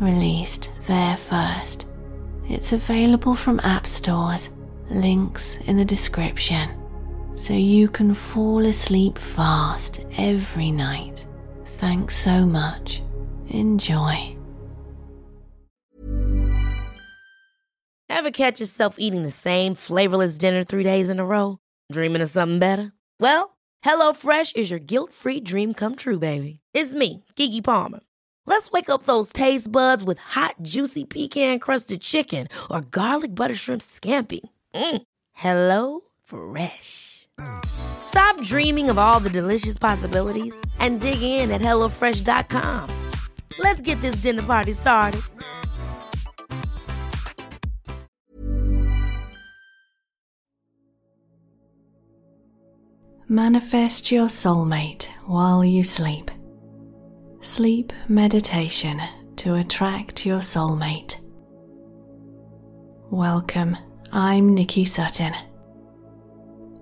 released there first. It's available from app stores, links in the description, so you can fall asleep fast every night. Thanks so much. Enjoy. Ever catch yourself eating the same flavorless dinner three days in a row? Dreaming of something better? Well, HelloFresh is your guilt free dream come true, baby. It's me, Keke Palmer. Let's wake up those taste buds with hot, juicy pecan crusted chicken or garlic butter shrimp scampi. Mm. Hello Fresh. Stop dreaming of all the delicious possibilities and dig in at HelloFresh.com. Let's get this dinner party started. Manifest your soulmate while you sleep. Sleep meditation to attract your soulmate. Welcome, I'm Nicky Sutton.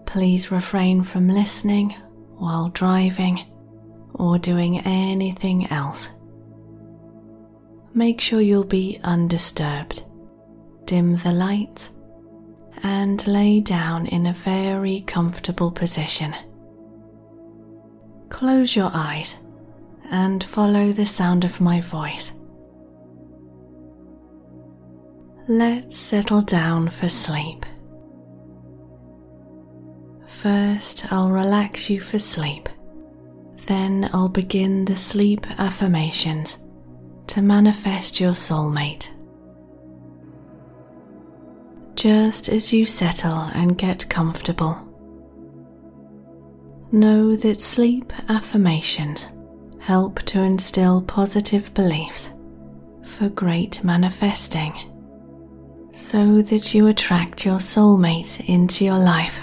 Please refrain from listening while driving or doing anything else. Make sure you'll be undisturbed. Dim the lights and lay down in a very comfortable position. Close your eyes and follow the sound of my voice. Let's settle down for sleep. First, I'll relax you for sleep. Then, I'll begin the sleep affirmations to manifest your soulmate. Just as you settle and get comfortable, know that sleep affirmations help to instill positive beliefs for great manifesting so that you attract your soulmate into your life.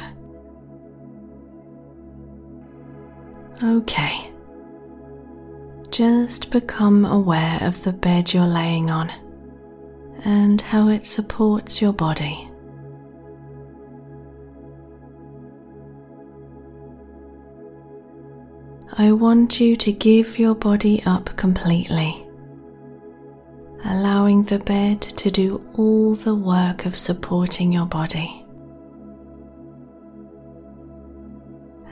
Okay. Just become aware of the bed you're laying on and how it supports your body. I want you to give your body up completely, allowing the bed to do all the work of supporting your body.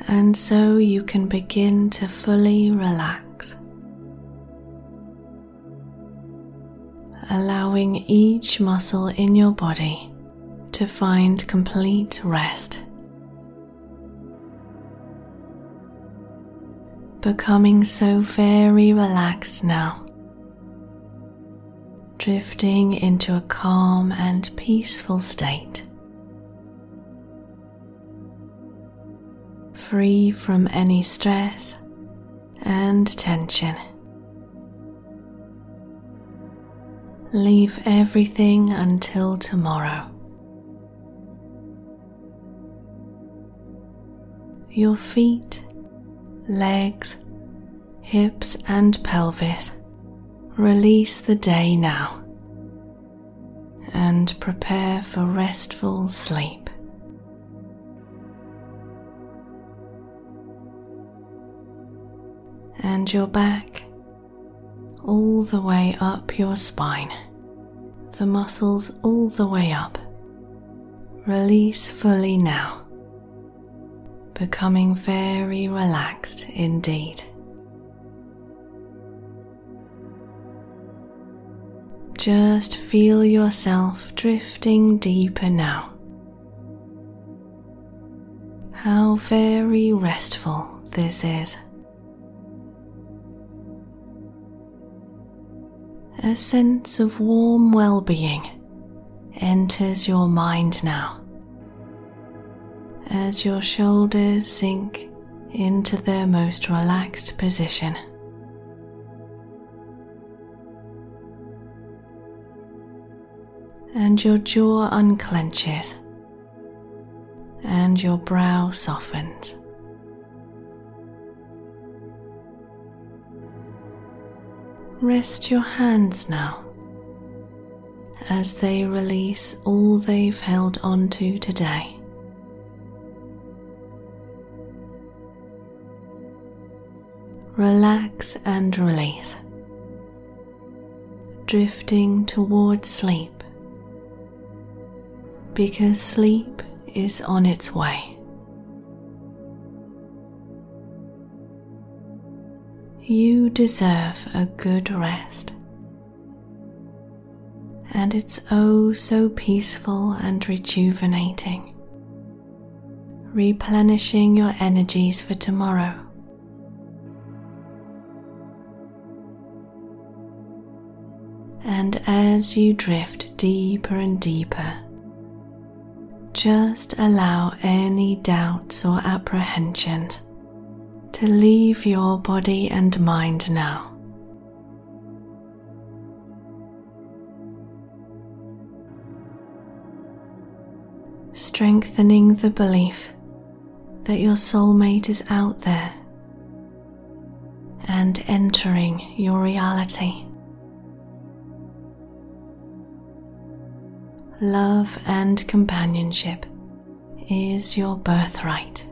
And so you can begin to fully relax, allowing each muscle in your body to find complete rest. Becoming so very relaxed now, drifting into a calm and peaceful state, free from any stress and tension. Leave everything until tomorrow. Your feet legs, hips, and pelvis. Release the day now and prepare for restful sleep. And your back all the way up your spine, the muscles all the way up. Release fully now becoming very relaxed indeed. Just feel yourself drifting deeper now. How very restful this is. A sense of warm well being enters your mind now as your shoulders sink into their most relaxed position. And your jaw unclenches and your brow softens. Rest your hands now as they release all they've held onto today. Relax and release, drifting towards sleep because sleep is on its way. You deserve a good rest, and it's oh so peaceful and rejuvenating, replenishing your energies for tomorrow. And as you drift deeper and deeper, just allow any doubts or apprehensions to leave your body and mind now. Strengthening the belief that your soulmate is out there and entering your reality. Love and companionship is your birthright.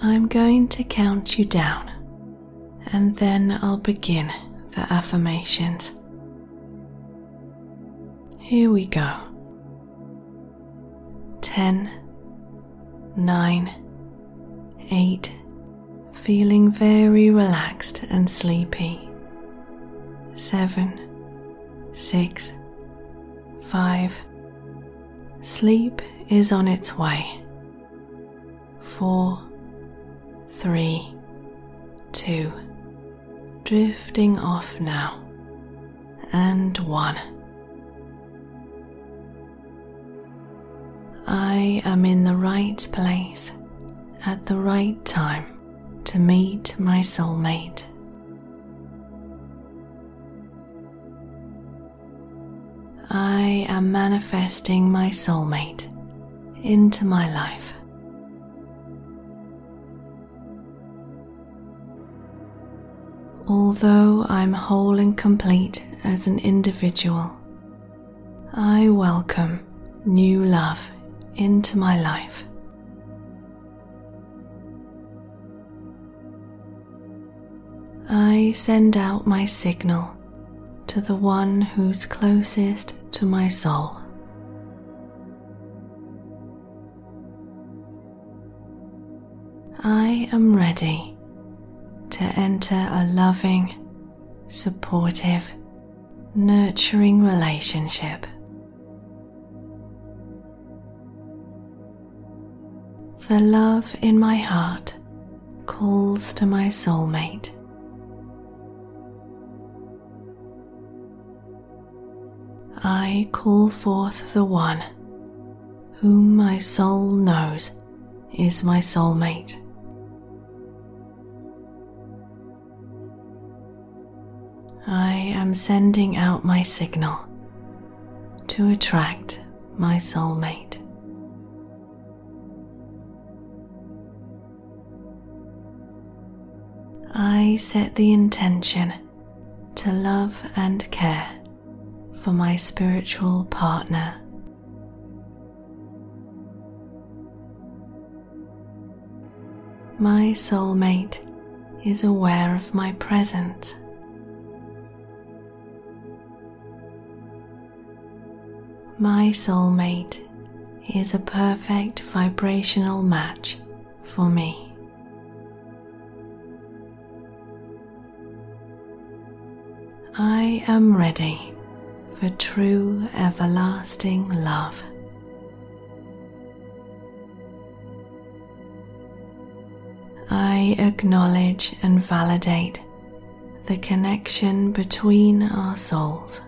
I'm going to count you down and then I'll begin the affirmations. Here we go. 10, 9, 8, feeling very relaxed and sleepy seven, six, five. Sleep is on its way. Four, three, two. Drifting off now. And one. I am in the right place at the right time to meet my soulmate. I am manifesting my soulmate into my life. Although I'm whole and complete as an individual, I welcome new love into my life. I send out my signal to the one who's closest to my soul. I am ready to enter a loving, supportive, nurturing relationship. The love in my heart calls to my soulmate I call forth the one whom my soul knows is my soulmate. I am sending out my signal to attract my soulmate. I set the intention to love and care for my spiritual partner. My soulmate is aware of my presence. My soulmate is a perfect vibrational match for me. I am ready for true everlasting love. I acknowledge and validate the connection between our souls.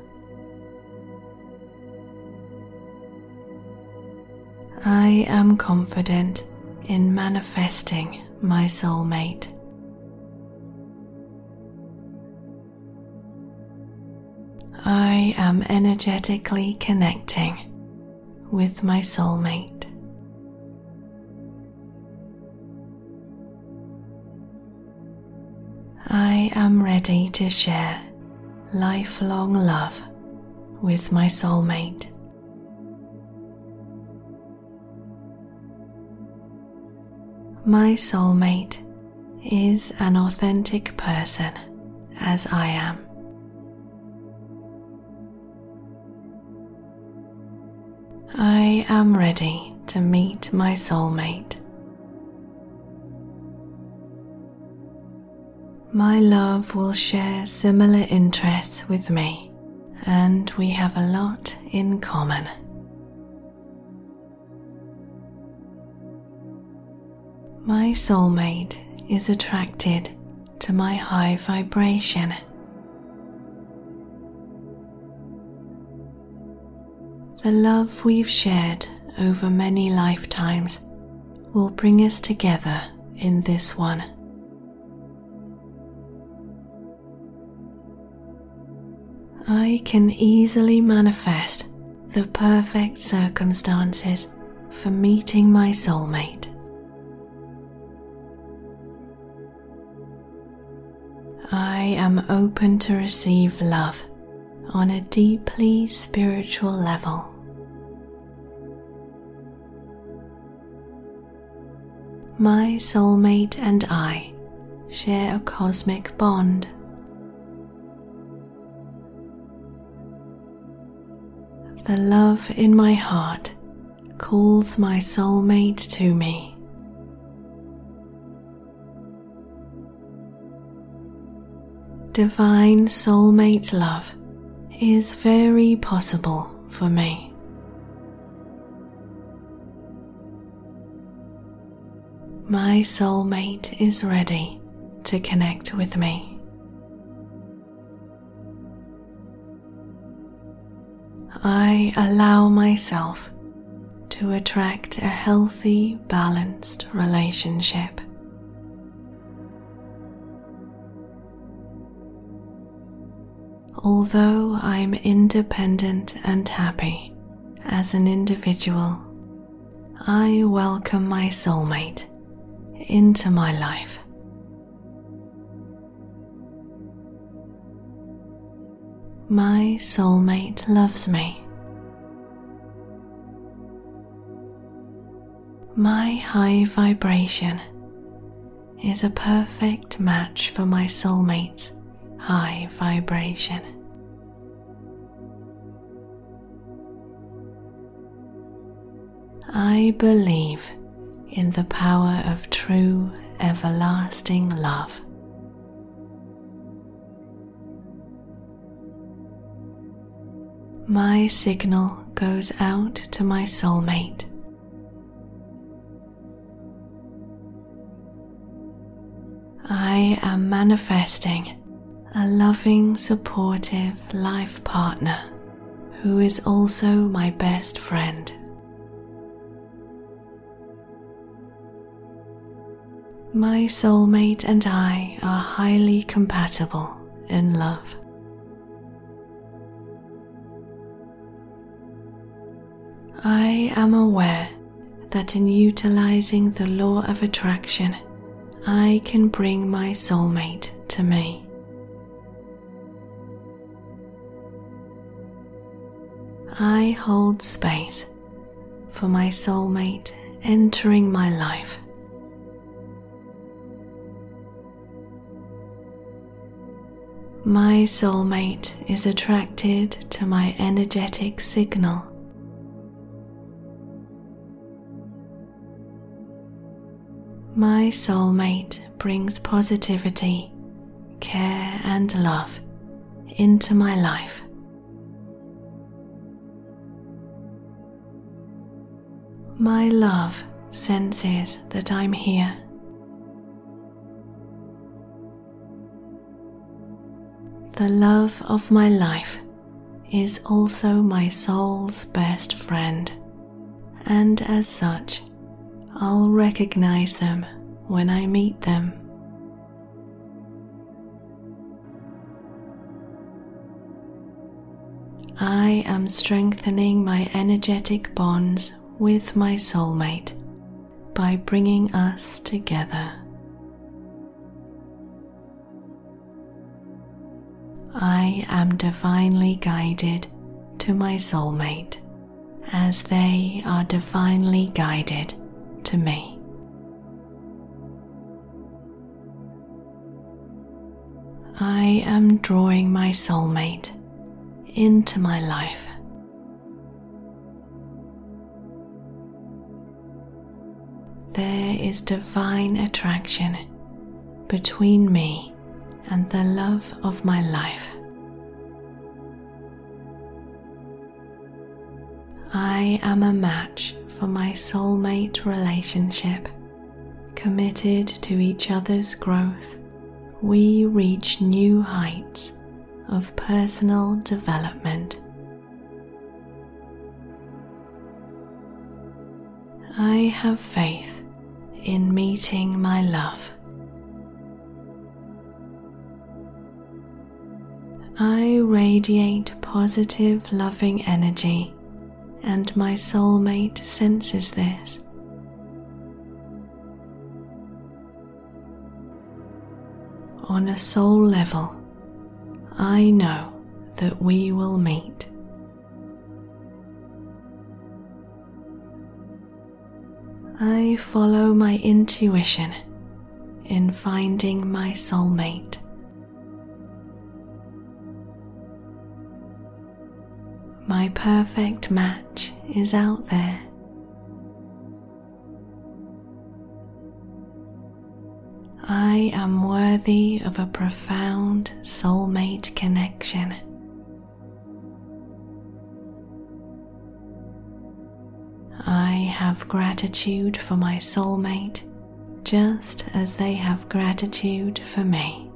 I am confident in manifesting my soulmate. I am energetically connecting with my soulmate. I am ready to share lifelong love with my soulmate. My soulmate is an authentic person as I am. I am ready to meet my soulmate. My love will share similar interests with me, and we have a lot in common. My soulmate is attracted to my high vibration. The love we've shared over many lifetimes will bring us together in this one. I can easily manifest the perfect circumstances for meeting my soulmate. I am open to receive love on a deeply spiritual level. My soulmate and I share a cosmic bond. The love in my heart calls my soulmate to me. Divine soulmate love is very possible for me. My soulmate is ready to connect with me. I allow myself to attract a healthy, balanced relationship. Although I'm independent and happy as an individual, I welcome my soulmate into my life. My soulmate loves me. My high vibration is a perfect match for my soulmate's high vibration. I believe in the power of true everlasting love. My signal goes out to my soulmate. I am manifesting a loving, supportive life partner who is also my best friend. My soulmate and I are highly compatible in love. I am aware that in utilizing the law of attraction, I can bring my soulmate to me. I hold space for my soulmate entering my life. My soulmate is attracted to my energetic signal. My soulmate brings positivity, care, and love into my life. My love senses that I'm here. The love of my life is also my soul's best friend, and as such, I'll recognize them when I meet them. I am strengthening my energetic bonds with my soulmate by bringing us together. I am divinely guided to my soulmate as they are divinely guided to me. I am drawing my soulmate into my life. There is divine attraction between me and the love of my life. I am a match for my soulmate relationship. Committed to each other's growth, we reach new heights of personal development. I have faith in meeting my love. I radiate positive, loving energy, and my soulmate senses this. On a soul level, I know that we will meet. I follow my intuition in finding my soulmate. My perfect match is out there. I am worthy of a profound soulmate connection. I have gratitude for my soulmate just as they have gratitude for me.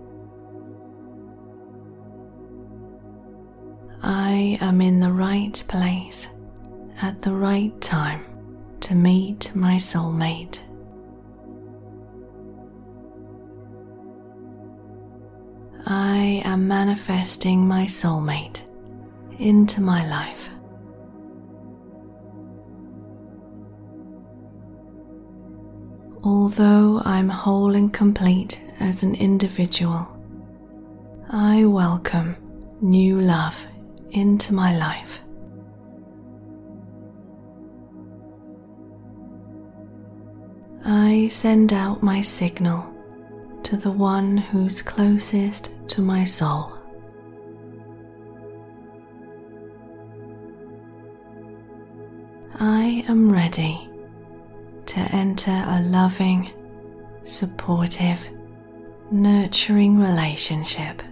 I am in the right place at the right time to meet my soulmate. I am manifesting my soulmate into my life. Although I'm whole and complete as an individual, I welcome new love into my life. I send out my signal to the one who's closest to my soul. I am ready to enter a loving, supportive, nurturing relationship.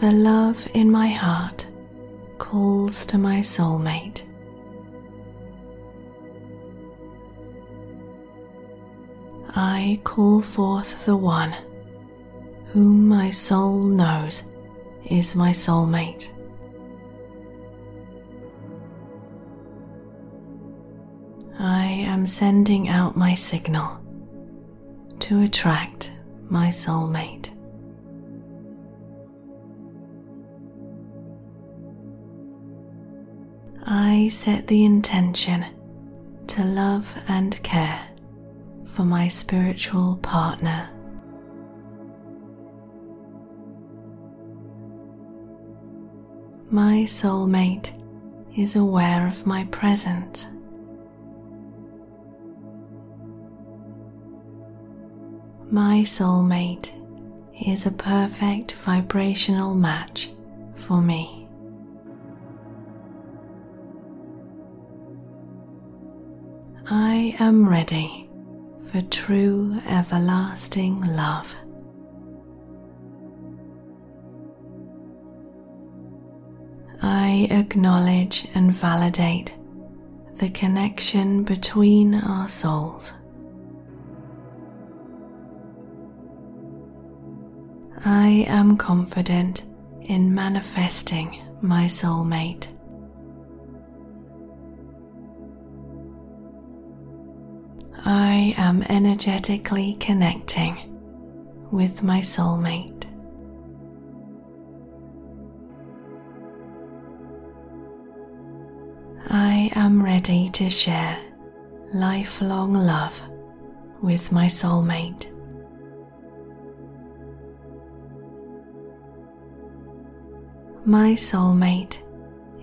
The love in my heart calls to my soulmate. I call forth the one whom my soul knows is my soulmate. I am sending out my signal to attract my soulmate. I set the intention to love and care for my spiritual partner. My soulmate is aware of my presence. My soulmate is a perfect vibrational match for me. I am ready for true everlasting love. I acknowledge and validate the connection between our souls. I am confident in manifesting my soulmate. I am energetically connecting with my soulmate. I am ready to share lifelong love with my soulmate. My soulmate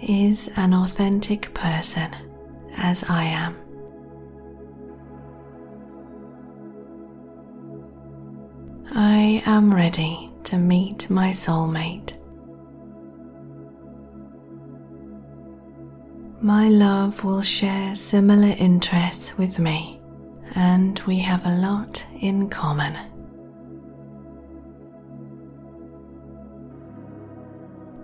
is an authentic person as I am. I am ready to meet my soulmate. My love will share similar interests with me, and we have a lot in common.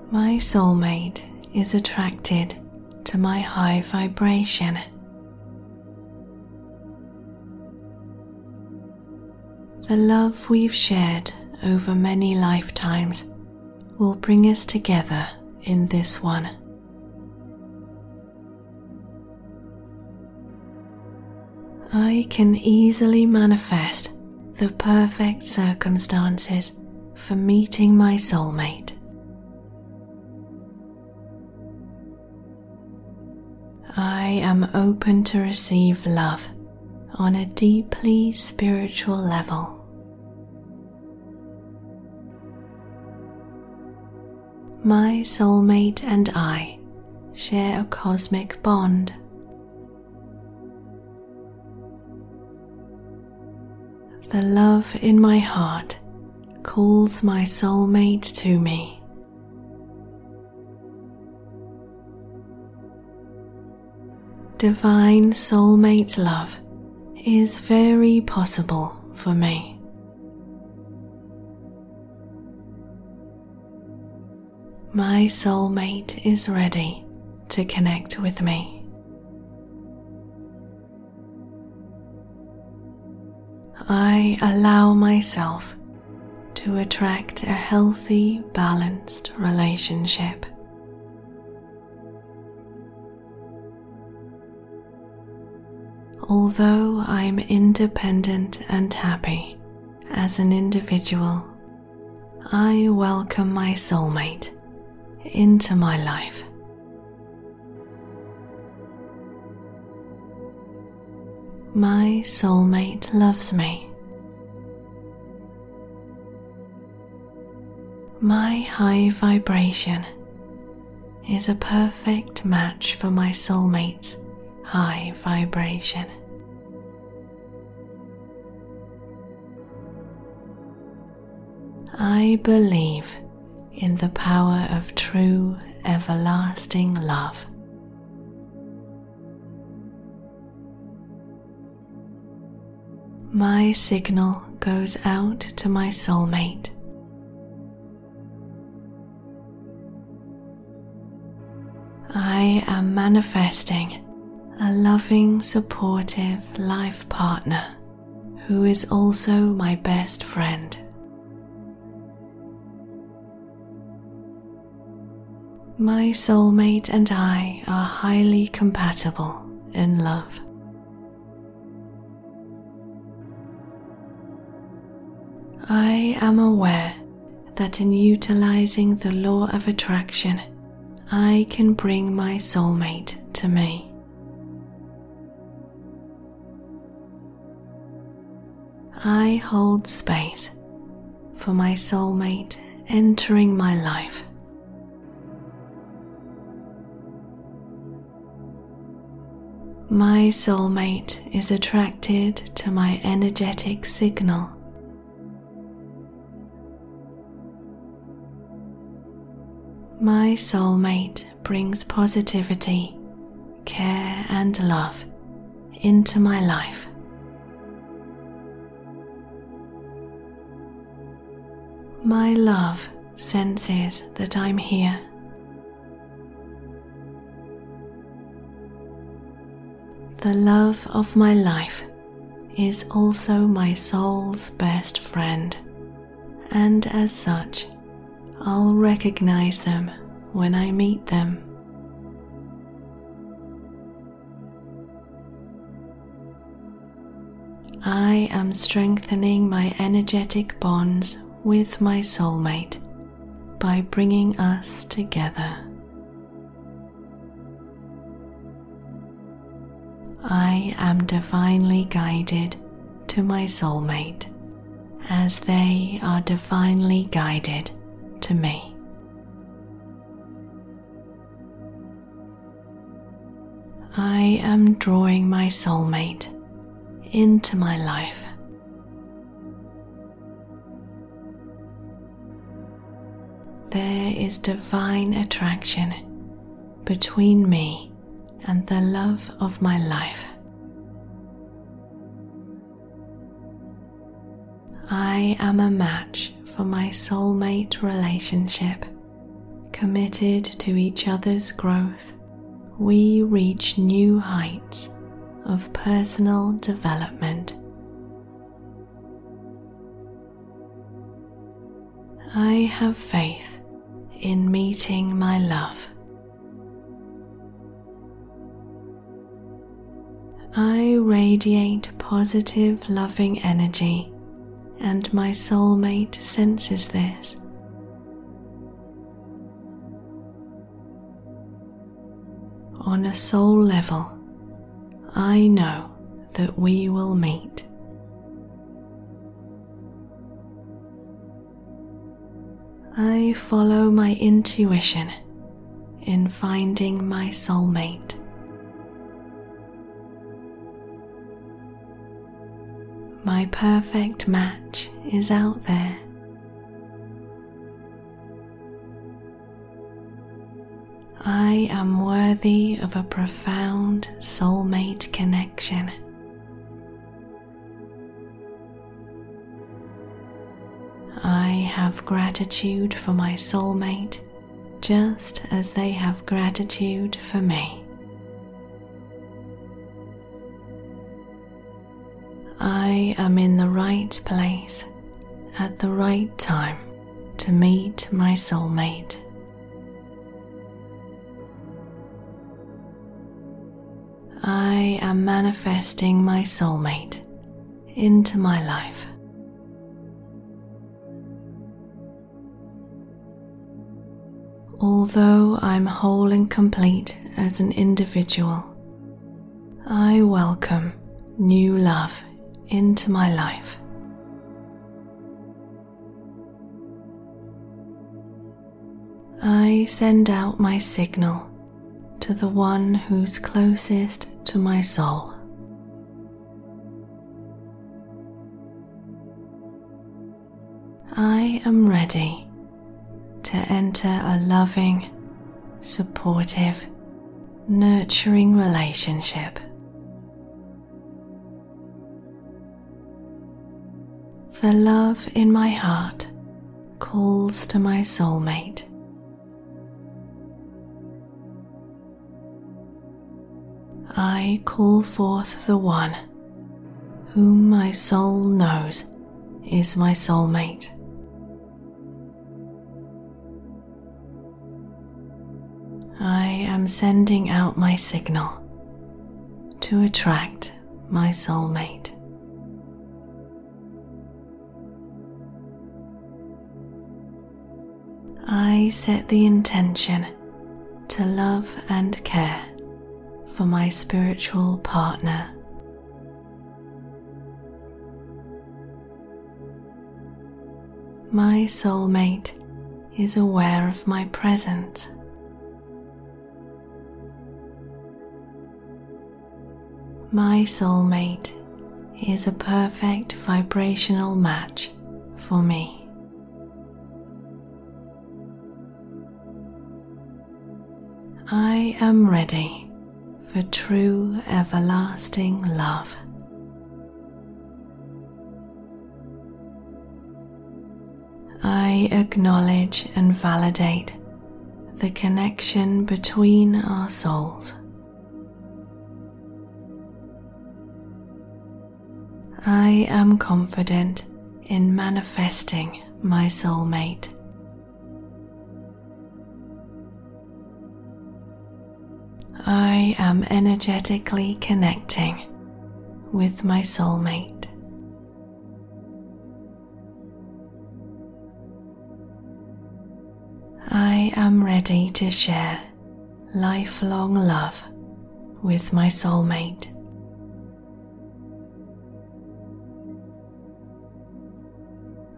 My soulmate is attracted to my high vibration. The love we've shared over many lifetimes will bring us together in this one. I can easily manifest the perfect circumstances for meeting my soulmate. I am open to receive love on a deeply spiritual level. My soulmate and I share a cosmic bond. The love in my heart calls my soulmate to me. Divine soulmate love is very possible for me. My soulmate is ready to connect with me. I allow myself to attract a healthy, balanced relationship. Although I'm independent and happy as an individual, I welcome my soulmate into my life. My soulmate loves me. My high vibration is a perfect match for my soulmate's high vibration. I believe in the power of true everlasting love. My signal goes out to my soulmate. I am manifesting a loving, supportive life partner who is also my best friend. My soulmate and I are highly compatible in love. I am aware that in utilizing the law of attraction, I can bring my soulmate to me. I hold space for my soulmate entering my life. My soulmate is attracted to my energetic signal. My soulmate brings positivity, care, and love into my life. My love senses that I'm here The love of my life is also my soul's best friend, and as such, I'll recognize them when I meet them. I am strengthening my energetic bonds with my soulmate by bringing us together. I am divinely guided to my soulmate as they are divinely guided to me. I am drawing my soulmate into my life. There is divine attraction between me and the love of my life. I am a match for my soulmate relationship. Committed to each other's growth, we reach new heights of personal development. I have faith in meeting my love. I radiate positive, loving energy, and my soulmate senses this. On a soul level, I know that we will meet. I follow my intuition in finding my soulmate. My perfect match is out there. I am worthy of a profound soulmate connection. I have gratitude for my soulmate just as they have gratitude for me. I am in the right place at the right time to meet my soulmate. I am manifesting my soulmate into my life. Although I'm whole and complete as an individual, I welcome new love into my life. I send out my signal to the one who's closest to my soul. I am ready to enter a loving, supportive, nurturing relationship. The love in my heart calls to my soulmate. I call forth the one whom my soul knows is my soulmate. I am sending out my signal to attract my soulmate. I set the intention to love and care for my spiritual partner. My soulmate is aware of my presence. My soulmate is a perfect vibrational match for me. I am ready for true everlasting love. I acknowledge and validate the connection between our souls. I am confident in manifesting my soulmate. I am energetically connecting with my soulmate. I am ready to share lifelong love with my soulmate.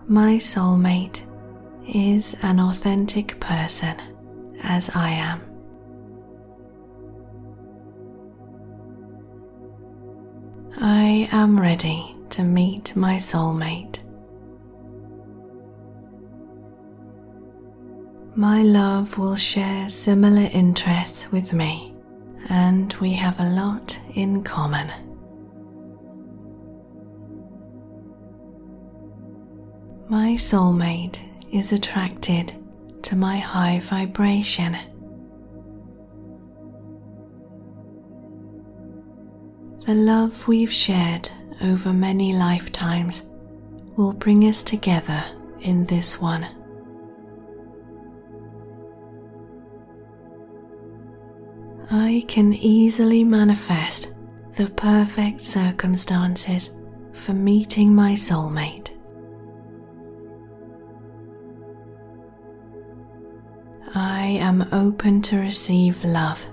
My soulmate is an authentic person as I am. I am ready to meet my soulmate. My love will share similar interests with me, and we have a lot in common. My soulmate is attracted to my high vibration. The love we've shared over many lifetimes will bring us together in this one. I can easily manifest the perfect circumstances for meeting my soulmate. I am open to receive love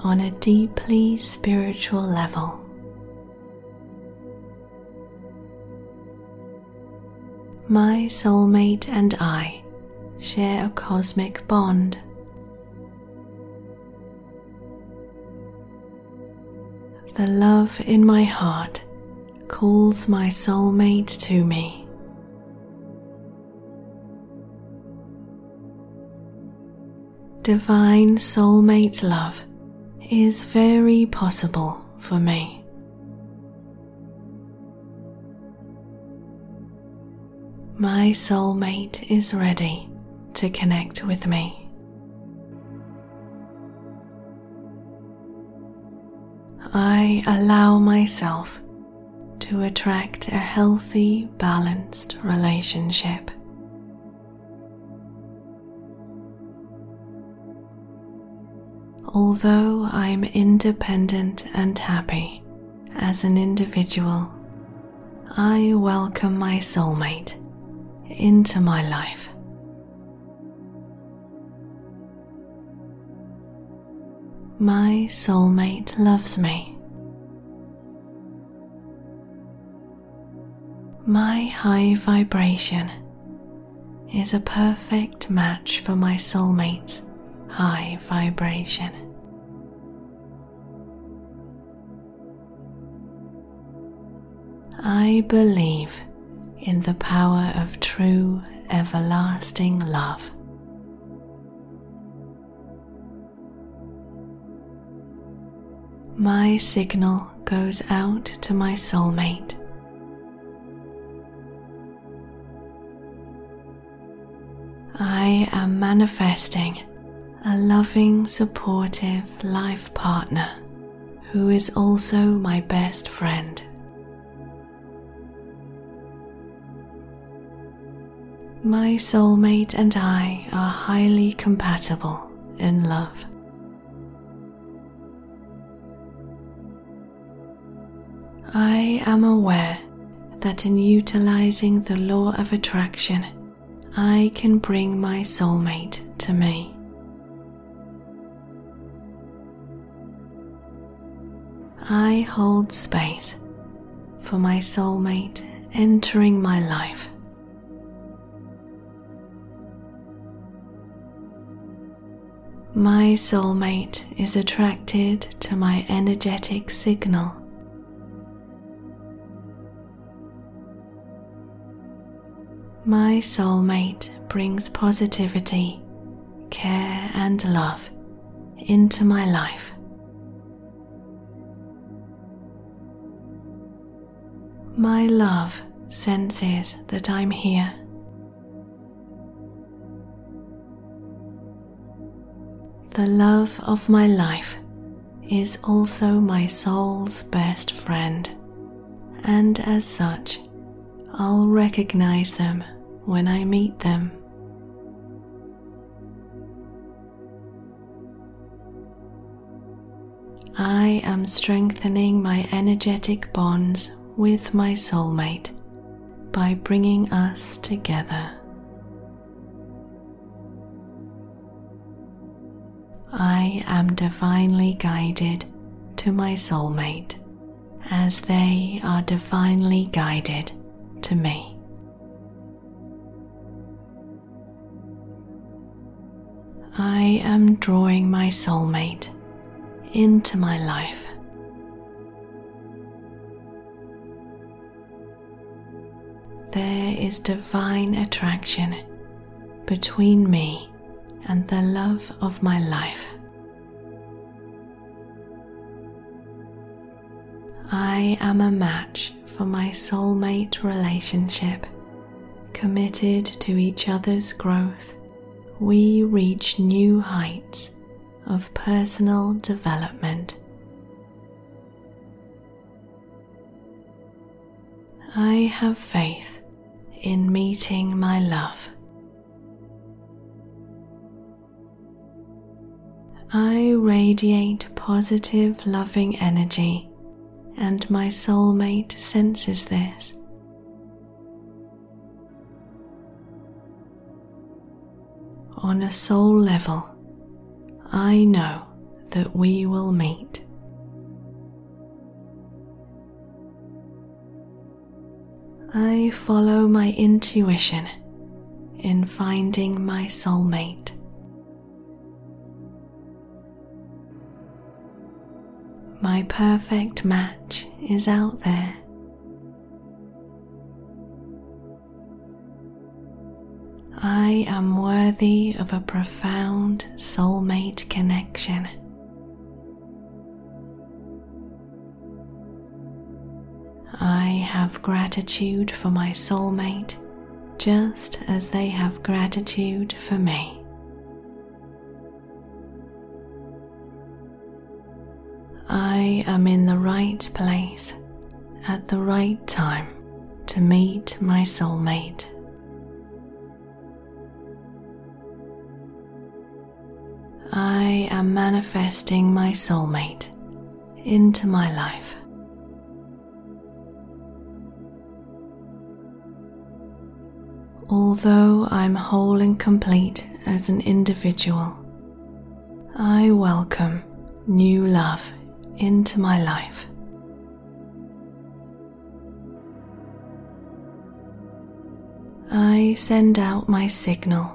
on a deeply spiritual level. My soulmate and I share a cosmic bond. The love in my heart calls my soulmate to me. Divine soulmate love is very possible for me. My soulmate is ready to connect with me. I allow myself to attract a healthy, balanced relationship. Although I'm independent and happy as an individual, I welcome my soulmate into my life. My soulmate loves me. My high vibration is a perfect match for my soulmate's high vibration. I believe in the power of true everlasting love. My signal goes out to my soulmate. I am manifesting a loving, supportive life partner who is also my best friend. My soulmate and I are highly compatible in love. I am aware that in utilizing the law of attraction, I can bring my soulmate to me. I hold space for my soulmate entering my life. My soulmate is attracted to my energetic signal. My soulmate brings positivity, care, and love into my life. My love senses that I'm here. The love of my life is also my soul's best friend and as such, I'll recognize them when I meet them. I am strengthening my energetic bonds with my soulmate by bringing us together. I am divinely guided to my soulmate as they are divinely guided to me. I am drawing my soulmate into my life. There is divine attraction between me and the love of my life. I am a match for my soulmate relationship. Committed to each other's growth, we reach new heights of personal development. I have faith in meeting my love. I radiate positive, loving energy, and my soulmate senses this. On a soul level, I know that we will meet. I follow my intuition in finding my soulmate. My perfect match is out there. I am worthy of a profound soulmate connection. I have gratitude for my soulmate just as they have gratitude for me. I am in the right place at the right time to meet my soulmate. I am manifesting my soulmate into my life. Although I'm whole and complete as an individual, I welcome new love into my life. I send out my signal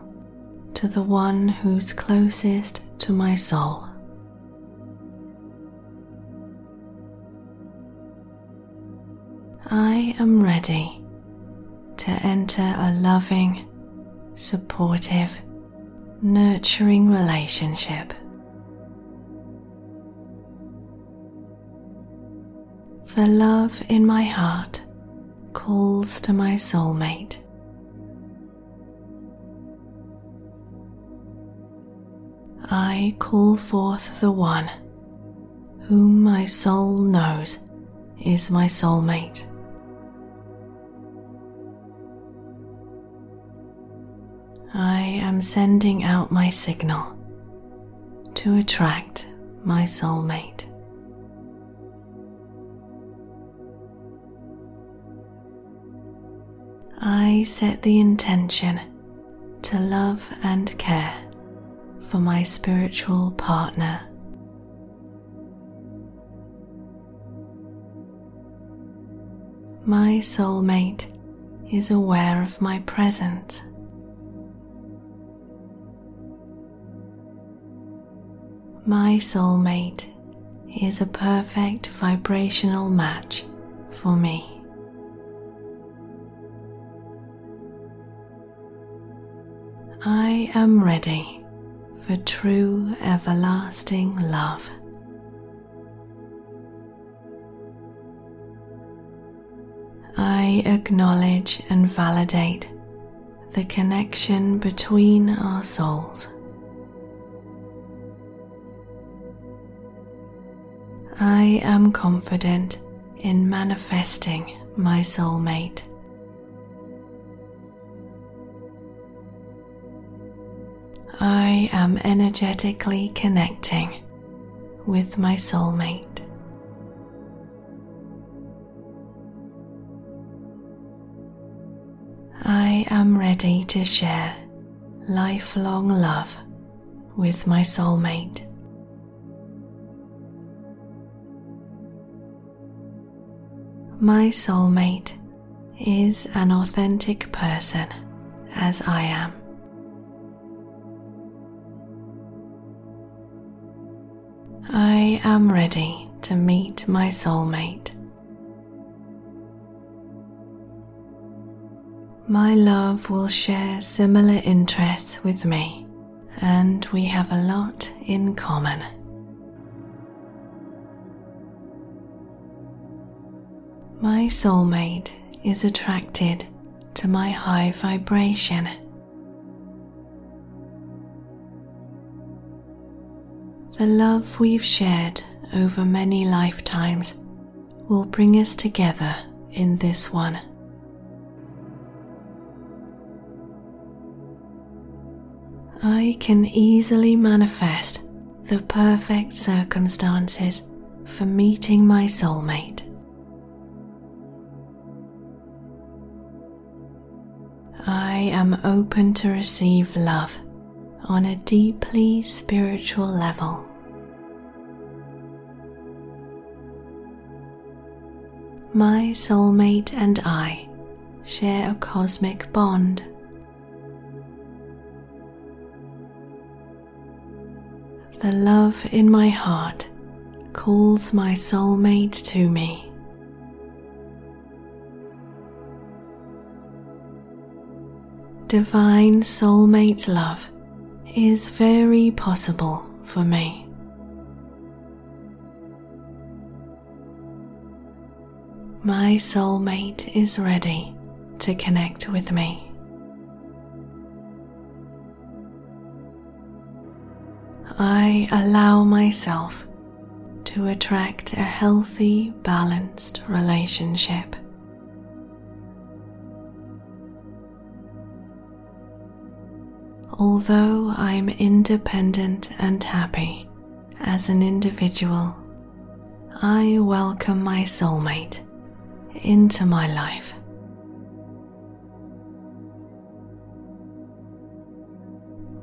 to the one who's closest to my soul. I am ready to enter a loving, supportive, nurturing relationship. The love in my heart calls to my soulmate. I call forth the one whom my soul knows is my soulmate. I am sending out my signal to attract my soulmate. I set the intention to love and care for my spiritual partner. My soulmate is aware of my presence. My soulmate is a perfect vibrational match for me. I am ready for true everlasting love. I acknowledge and validate the connection between our souls. I am confident in manifesting my soulmate. I am energetically connecting with my soulmate. I am ready to share lifelong love with my soulmate. My soulmate is an authentic person as I am. I am ready to meet my soulmate. My love will share similar interests with me, and we have a lot in common. My soulmate is attracted to my high vibration. The love we've shared over many lifetimes will bring us together in this one. I can easily manifest the perfect circumstances for meeting my soulmate. I am open to receive love on a deeply spiritual level. My soulmate and I share a cosmic bond. The love in my heart calls my soulmate to me. Divine soulmate love is very possible for me. My soulmate is ready to connect with me. I allow myself to attract a healthy, balanced relationship. Although I'm independent and happy as an individual, I welcome my soulmate into my life.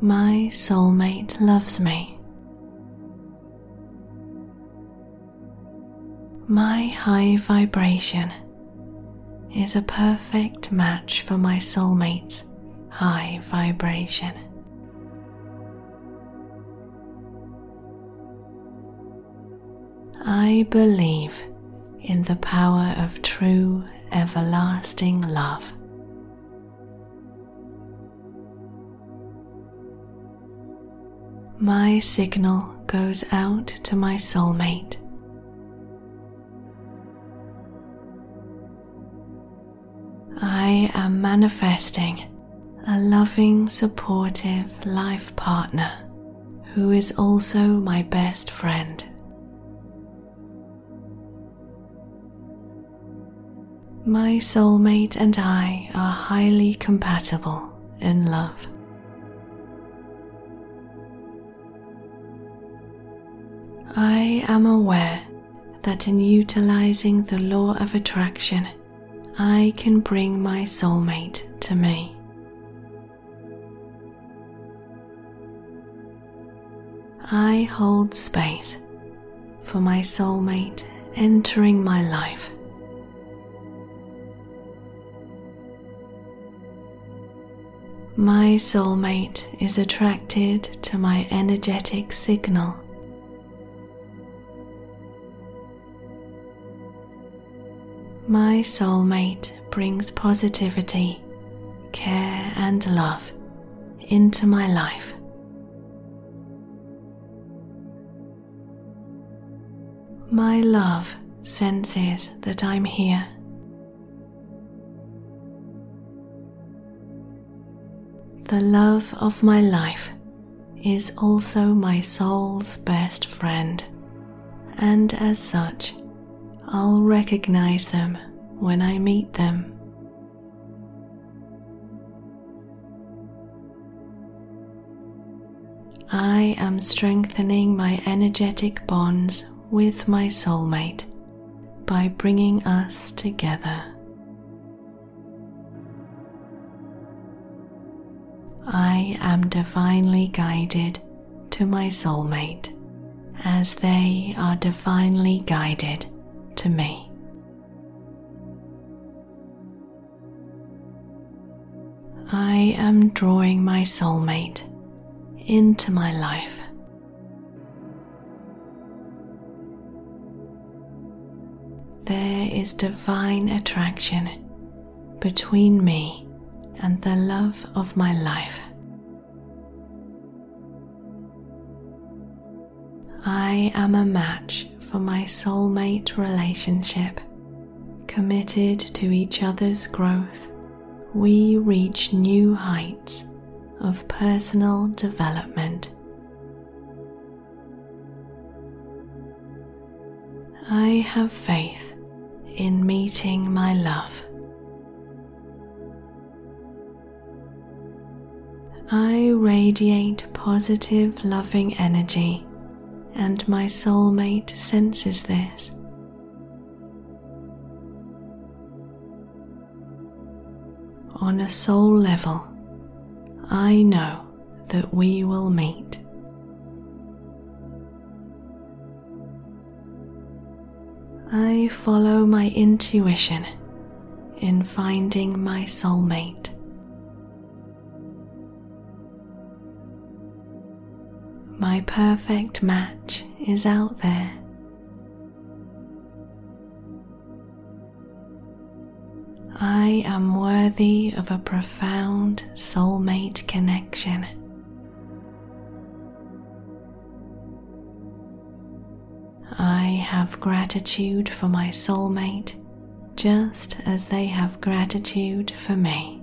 My soulmate loves me. My high vibration is a perfect match for my soulmate's high vibration. I believe in the power of true everlasting love. My signal goes out to my soulmate. I am manifesting a loving, supportive life partner who is also my best friend. My soulmate and I are highly compatible in love. I am aware that in utilizing the law of attraction, I can bring my soulmate to me. I hold space for my soulmate entering my life. My soulmate is attracted to my energetic signal. My soulmate brings positivity, care, and love into my life. My love senses that I'm here. The love of my life is also my soul's best friend, and as such, I'll recognize them when I meet them. I am strengthening my energetic bonds with my soulmate by bringing us together. I am divinely guided to my soulmate as they are divinely guided to me. I am drawing my soulmate into my life. There is divine attraction between me and the love of my life. I am a match for my soulmate relationship. Committed to each other's growth, we reach new heights of personal development. I have faith in meeting my love. I radiate positive, loving energy, and my soulmate senses this. On a soul level, I know that we will meet. I follow my intuition in finding my soulmate. My perfect match is out there. I am worthy of a profound soulmate connection. I have gratitude for my soulmate just as they have gratitude for me.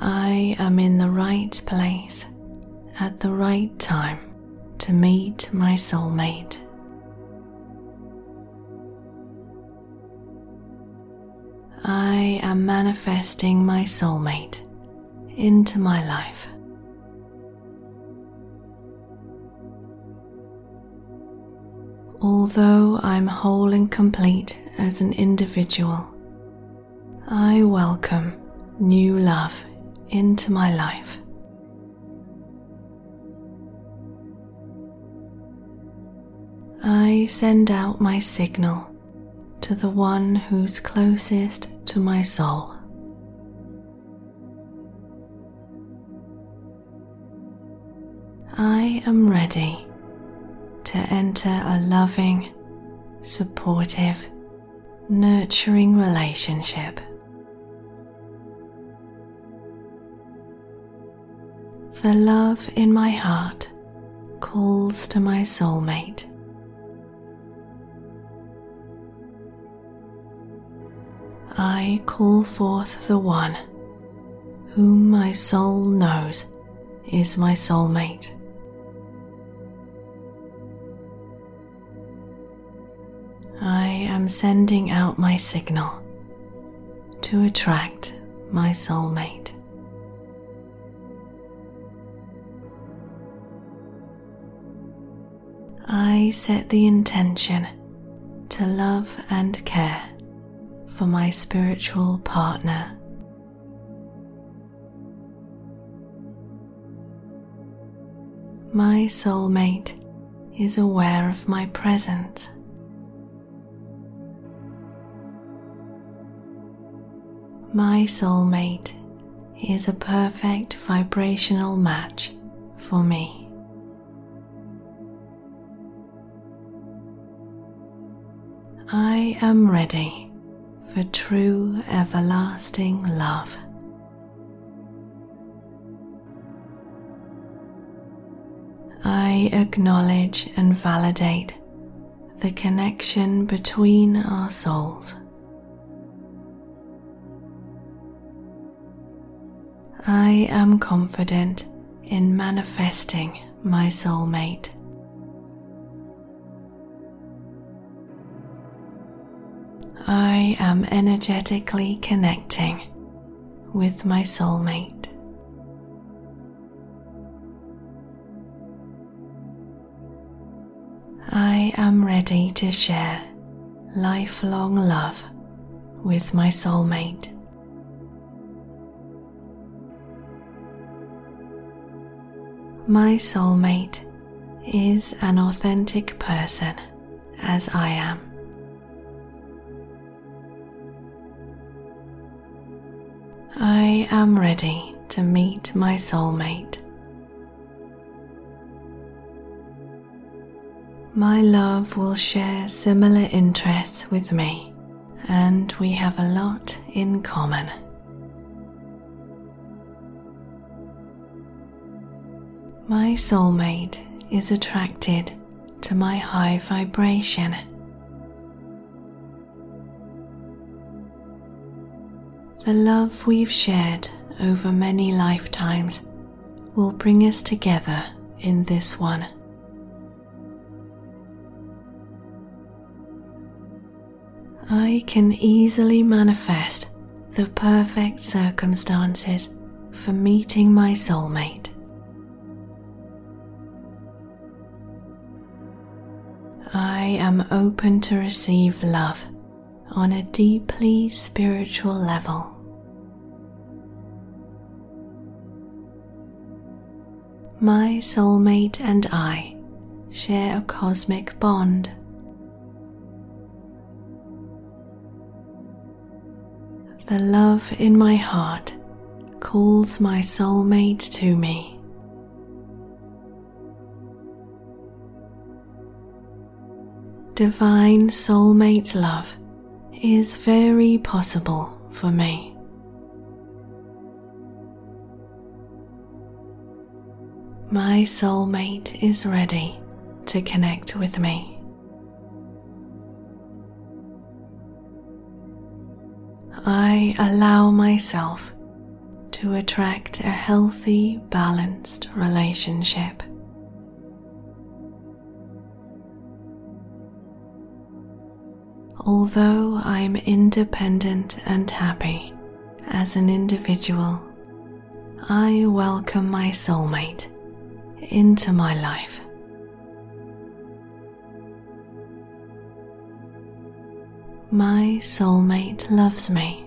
I am in the right place at the right time to meet my soulmate. I am manifesting my soulmate into my life. Although I'm whole and complete as an individual, I welcome new love into my life. I send out my signal to the one who's closest to my soul. I am ready to enter a loving, supportive, nurturing relationship. The love in my heart calls to my soulmate. I call forth the one whom my soul knows is my soulmate. I am sending out my signal to attract my soulmate. I set the intention to love and care for my spiritual partner. My soulmate is aware of my presence. My soulmate is a perfect vibrational match for me. I am ready for true everlasting love. I acknowledge and validate the connection between our souls. I am confident in manifesting my soulmate I am energetically connecting with my soulmate. I am ready to share lifelong love with my soulmate. My soulmate is an authentic person as I am. I am ready to meet my soulmate. My love will share similar interests with me, and we have a lot in common. My soulmate is attracted to my high vibration. The love we've shared over many lifetimes will bring us together in this one. I can easily manifest the perfect circumstances for meeting my soulmate. I am open to receive love on a deeply spiritual level. My soulmate and I share a cosmic bond. The love in my heart calls my soulmate to me. Divine soulmate love is very possible for me. My soulmate is ready to connect with me. I allow myself to attract a healthy, balanced relationship. Although I'm independent and happy as an individual, I welcome my soulmate into my life. My soulmate loves me.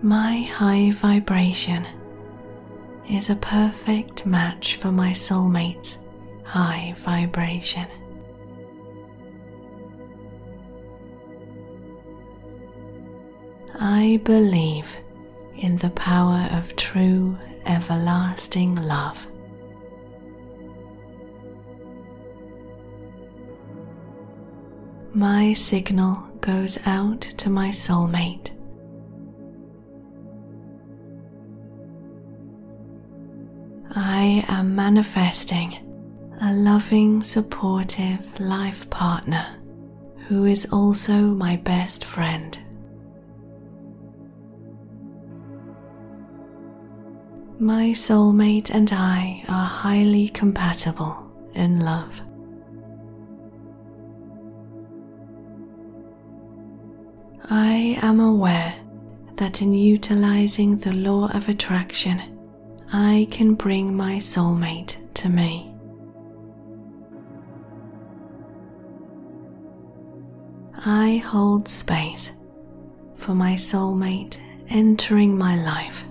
My high vibration is a perfect match for my soulmate's high vibration. I believe in the power of true everlasting love. My signal goes out to my soulmate. I am manifesting a loving, supportive life partner who is also my best friend. My soulmate and I are highly compatible in love. I am aware that in utilizing the law of attraction, I can bring my soulmate to me. I hold space for my soulmate entering my life.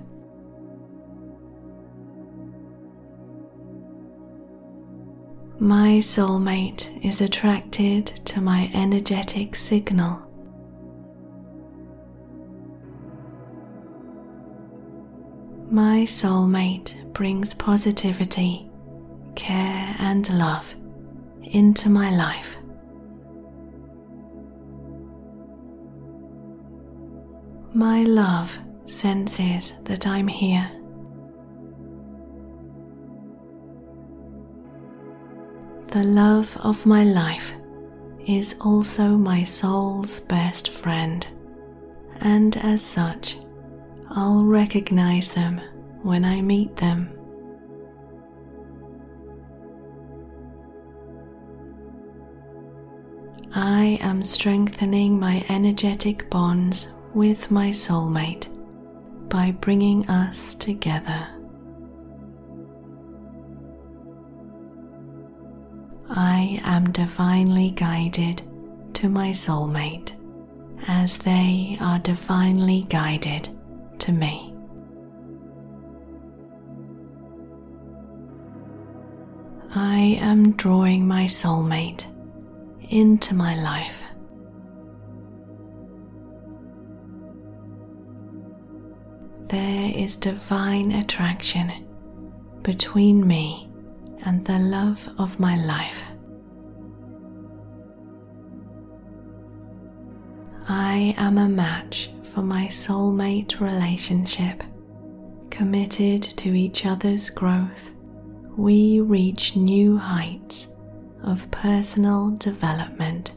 My soulmate is attracted to my energetic signal. My soulmate brings positivity, care, and love into my life. My love senses that I'm here. The love of my life is also my soul's best friend, and as such, I'll recognize them when I meet them. I am strengthening my energetic bonds with my soulmate by bringing us together. I am divinely guided to my soulmate as they are divinely guided to me. I am drawing my soulmate into my life. There is divine attraction between me and the love of my life. I am a match for my soulmate relationship. Committed to each other's growth, we reach new heights of personal development.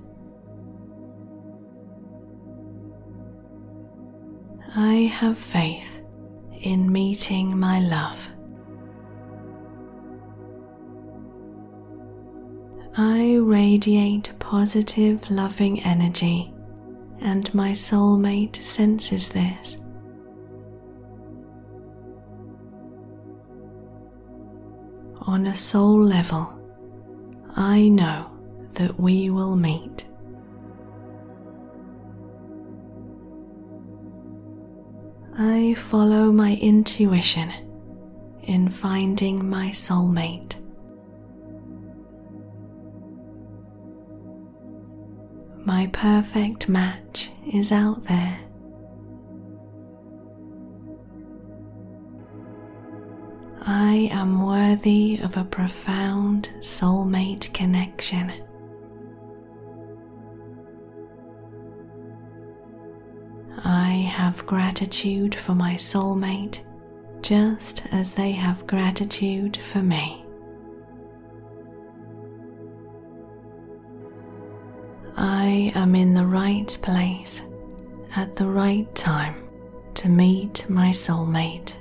I have faith in meeting my love. I radiate positive, loving energy, and my soulmate senses this. On a soul level, I know that we will meet. I follow my intuition in finding my soulmate. My perfect match is out there. I am worthy of a profound soulmate connection. I have gratitude for my soulmate just as they have gratitude for me. Am in the right place at the right time to meet my soulmate.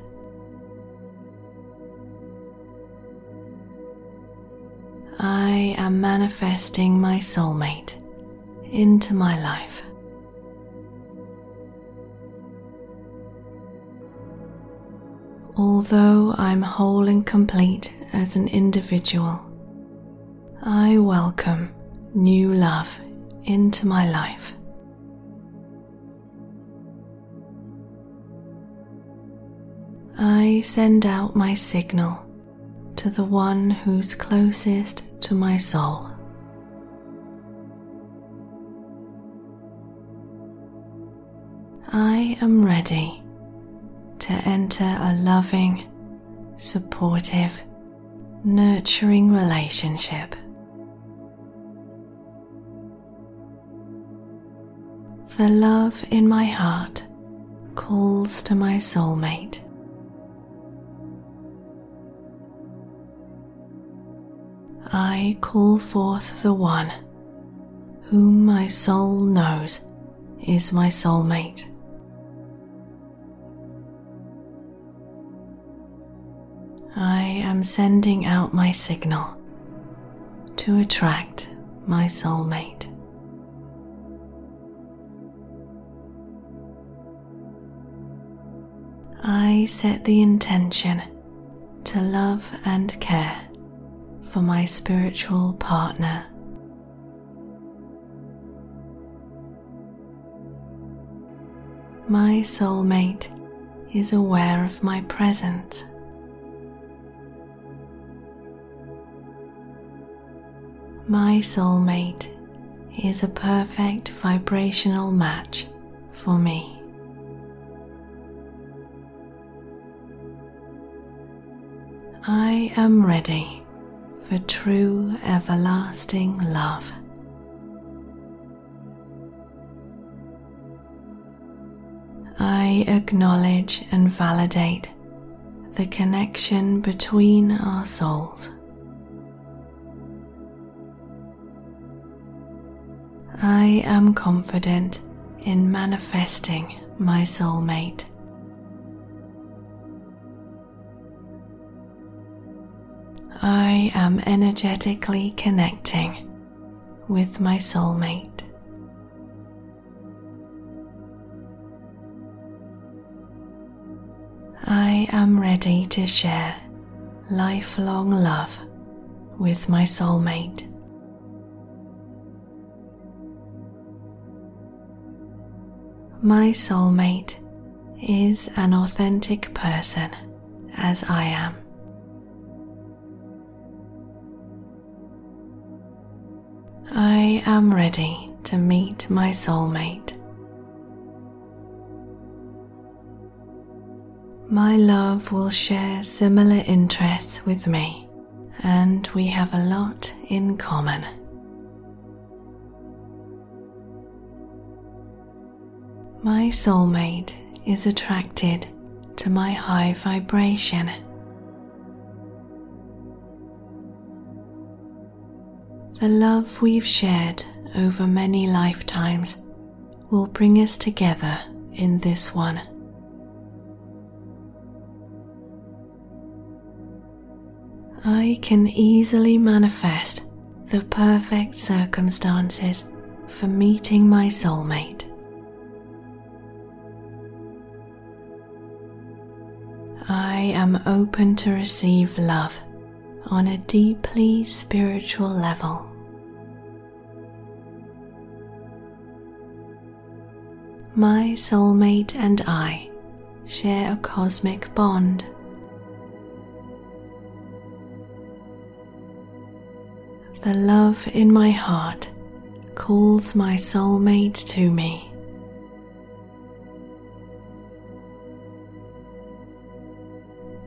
I am manifesting my soulmate into my life. Although I'm whole and complete as an individual, I welcome new love into my life. I send out my signal to the one who's closest to my soul. I am ready to enter a loving, supportive, nurturing relationship. The love in my heart calls to my soulmate. I call forth the one whom my soul knows is my soulmate. I am sending out my signal to attract my soulmate. I set the intention to love and care for my spiritual partner. My soulmate is aware of my presence. My soulmate is a perfect vibrational match for me. I am ready for true everlasting love. I acknowledge and validate the connection between our souls. I am confident in manifesting my soulmate. I am energetically connecting with my soulmate. I am ready to share lifelong love with my soulmate. My soulmate is an authentic person as I am. I am ready to meet my soulmate. My love will share similar interests with me, and we have a lot in common. My soulmate is attracted to my high vibration. The love we've shared over many lifetimes will bring us together in this one. I can easily manifest the perfect circumstances for meeting my soulmate. I am open to receive love on a deeply spiritual level. My soulmate and I share a cosmic bond. The love in my heart calls my soulmate to me.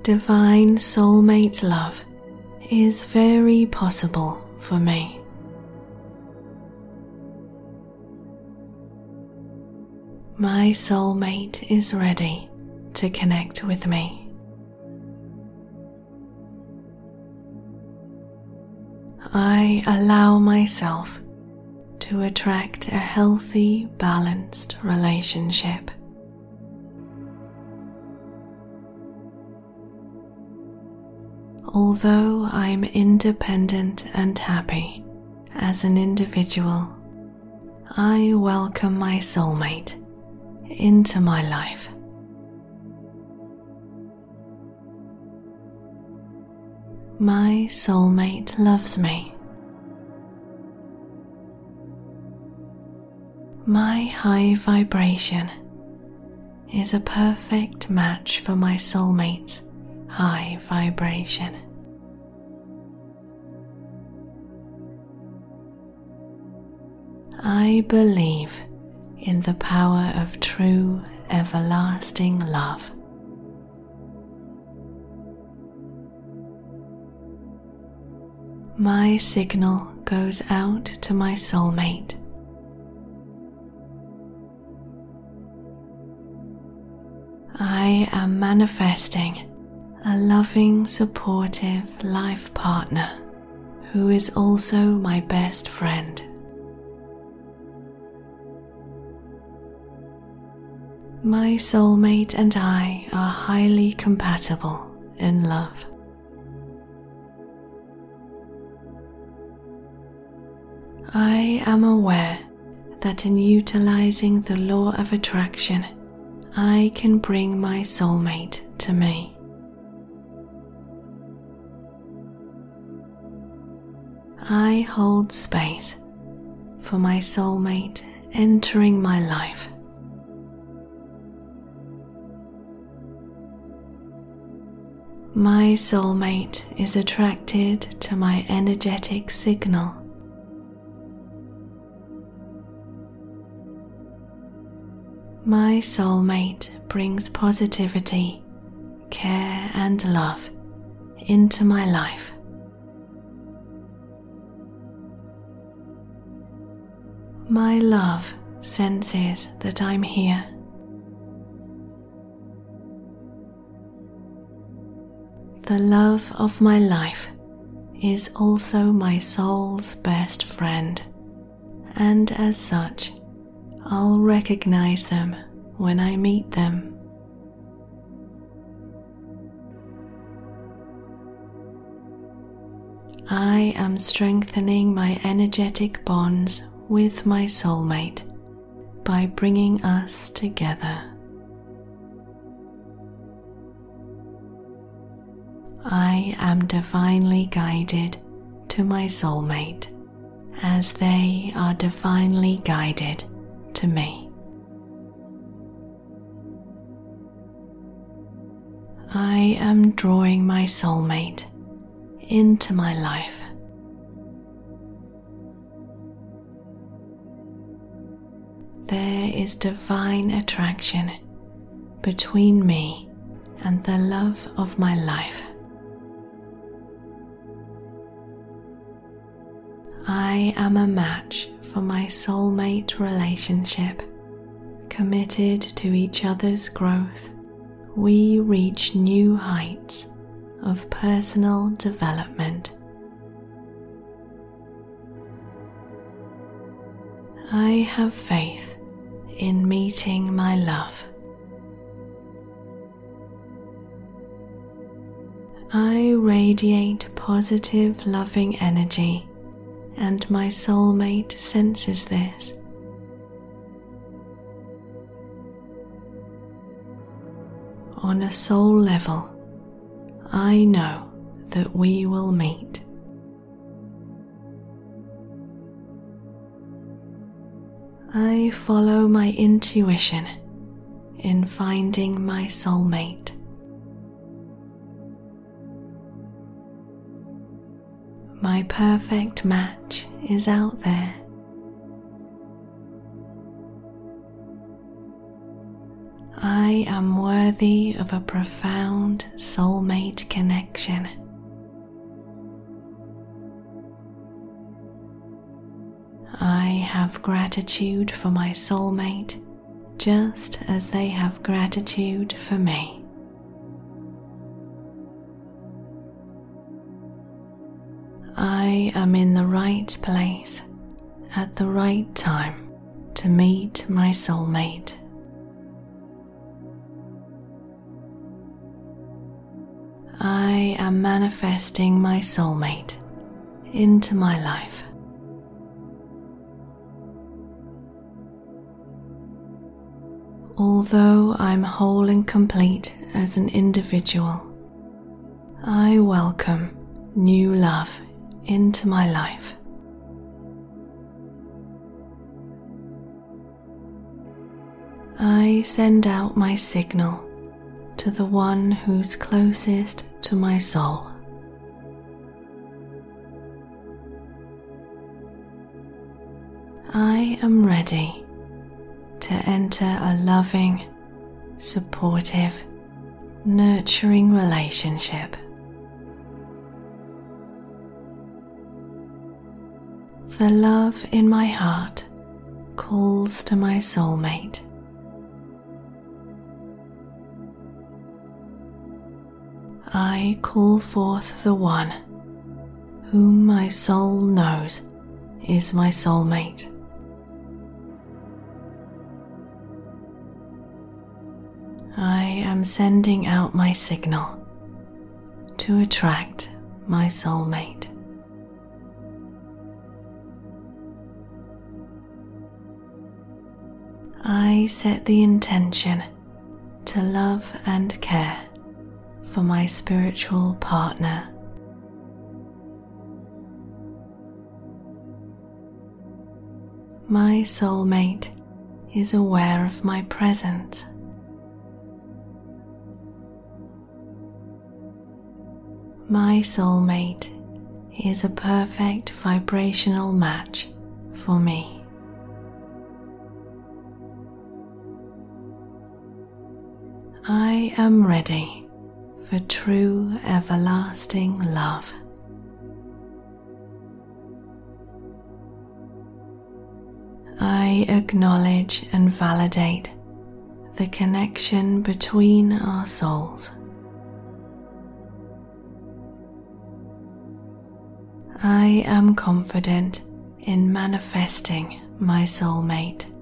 Divine soulmate love is very possible for me. My soulmate is ready to connect with me. I allow myself to attract a healthy, balanced relationship. Although I'm independent and happy as an individual, I welcome my soulmate into my life. My soulmate loves me. My high vibration is a perfect match for my soulmate's high vibration. I believe in the power of true everlasting love. My signal goes out to my soulmate. I am manifesting a loving, supportive life partner who is also my best friend. My soulmate and I are highly compatible in love. I am aware that in utilizing the law of attraction, I can bring my soulmate to me. I hold space for my soulmate entering my life. My soulmate is attracted to my energetic signal. My soulmate brings positivity, care, and love into my life. My love senses that I'm here. The love of my life is also my soul's best friend, and as such, I'll recognize them when I meet them. I am strengthening my energetic bonds with my soulmate by bringing us together. I am divinely guided to my soulmate as they are divinely guided to me. I am drawing my soulmate into my life. There is divine attraction between me and the love of my life. I am a match for my soulmate relationship. Committed to each other's growth, we reach new heights of personal development. I have faith in meeting my love. I radiate positive, loving energy and my soulmate senses this. On a soul level, I know that we will meet. I follow my intuition in finding my soulmate. My perfect match is out there. I am worthy of a profound soulmate connection. I have gratitude for my soulmate just as they have gratitude for me. I am in the right place at the right time to meet my soulmate. I am manifesting my soulmate into my life. Although I'm whole and complete as an individual, I welcome new love into my life. I send out my signal to the one who's closest to my soul. I am ready to enter a loving, supportive, nurturing relationship. The love in my heart calls to my soulmate. I call forth the one whom my soul knows is my soulmate. I am sending out my signal to attract my soulmate. I set the intention to love and care for my spiritual partner. My soulmate is aware of my presence. My soulmate is a perfect vibrational match for me. I am ready for true everlasting love. I acknowledge and validate the connection between our souls. I am confident in manifesting my soulmate.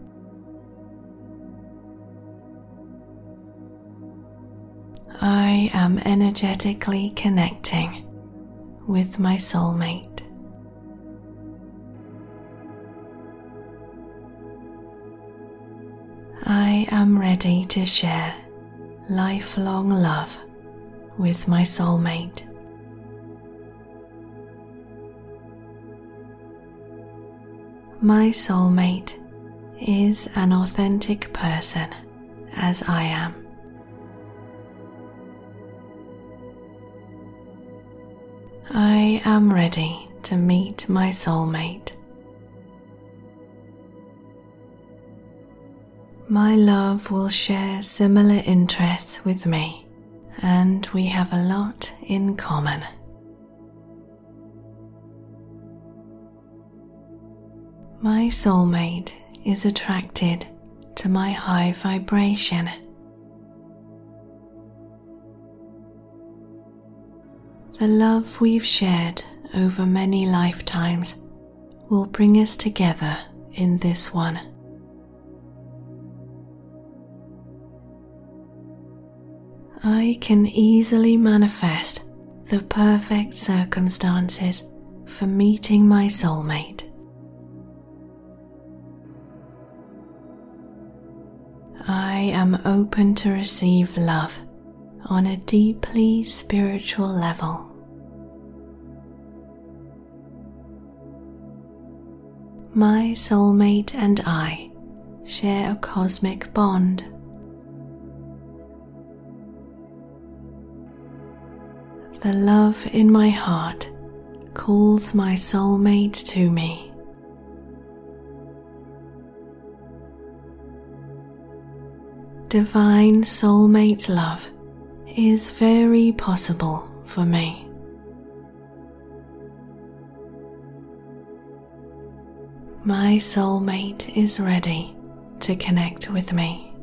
I am energetically connecting with my soulmate. I am ready to share lifelong love with my soulmate. My soulmate is an authentic person as I am. I am ready to meet my soulmate. My love will share similar interests with me, and we have a lot in common. My soulmate is attracted to my high vibration. The love we've shared over many lifetimes will bring us together in this one. I can easily manifest the perfect circumstances for meeting my soulmate. I am open to receive love on a deeply spiritual level. My soulmate and I share a cosmic bond. The love in my heart calls my soulmate to me. Divine soulmate love is very possible for me. My soulmate is ready to connect with me.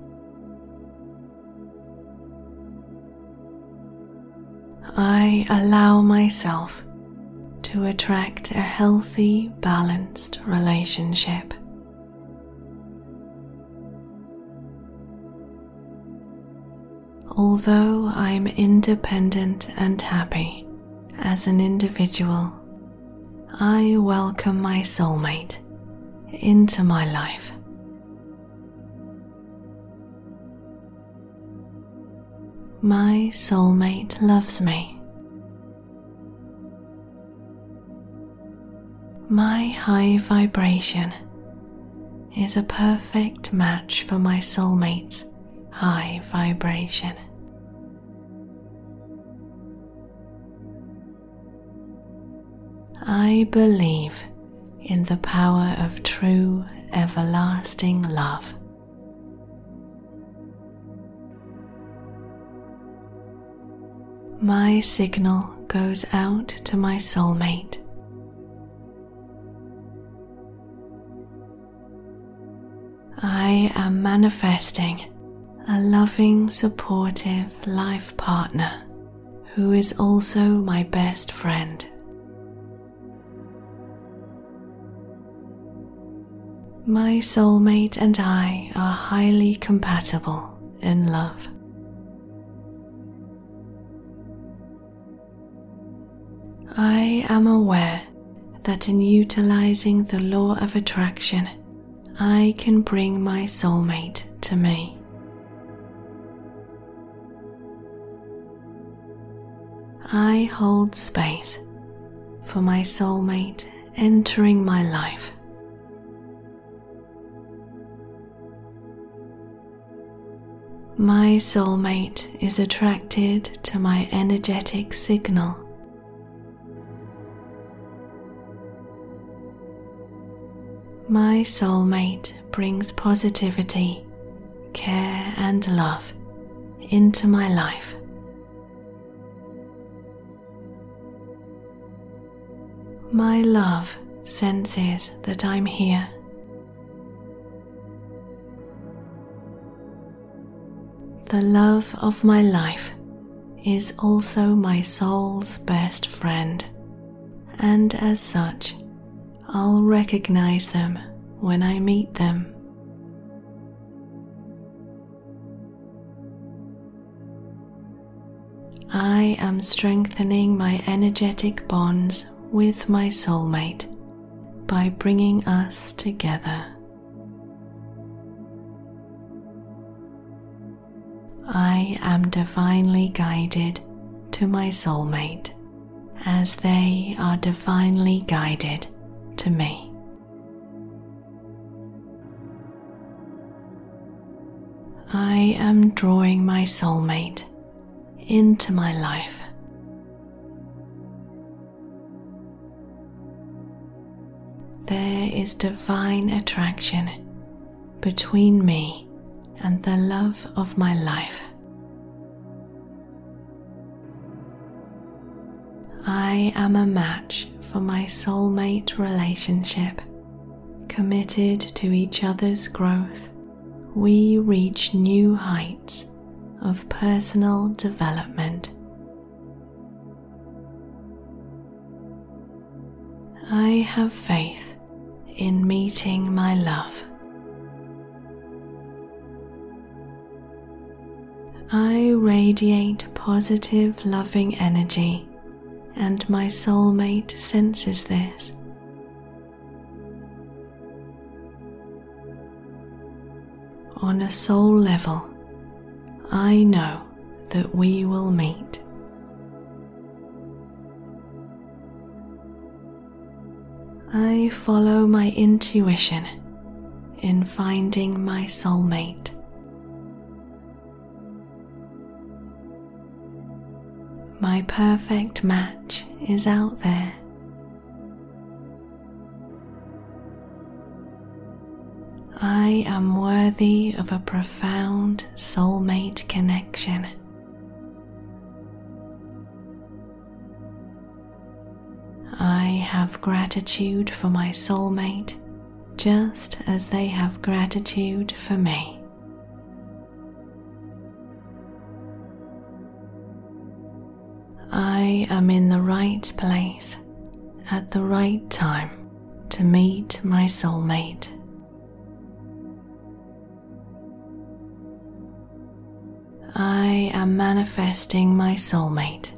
I allow myself to attract a healthy, balanced relationship. Although I'm independent and happy as an individual, I welcome my soulmate into my life. My soulmate loves me. My high vibration is a perfect match for my soulmate's high vibration. I believe in the power of true everlasting love. My signal goes out to my soulmate. I am manifesting a loving, supportive life partner who is also my best friend. My soulmate and I are highly compatible in love. I am aware that in utilizing the law of attraction, I can bring my soulmate to me. I hold space for my soulmate entering my life. My soulmate is attracted to my energetic signal. My soulmate brings positivity, care, and love into my life. My love senses that I'm here. The love of my life is also my soul's best friend, and as such, I'll recognize them when I meet them. I am strengthening my energetic bonds with my soulmate by bringing us together. I am divinely guided to my soulmate as they are divinely guided to me. I am drawing my soulmate into my life. There is divine attraction between me and the love of my life. I am a match for my soulmate relationship. Committed to each other's growth, we reach new heights of personal development. I have faith in meeting my love. I radiate positive, loving energy, and my soulmate senses this. On a soul level, I know that we will meet. I follow my intuition in finding my soulmate. My perfect match is out there. I am worthy of a profound soulmate connection. I have gratitude for my soulmate just as they have gratitude for me. I am in the right place at the right time to meet my soulmate. I am manifesting my soulmate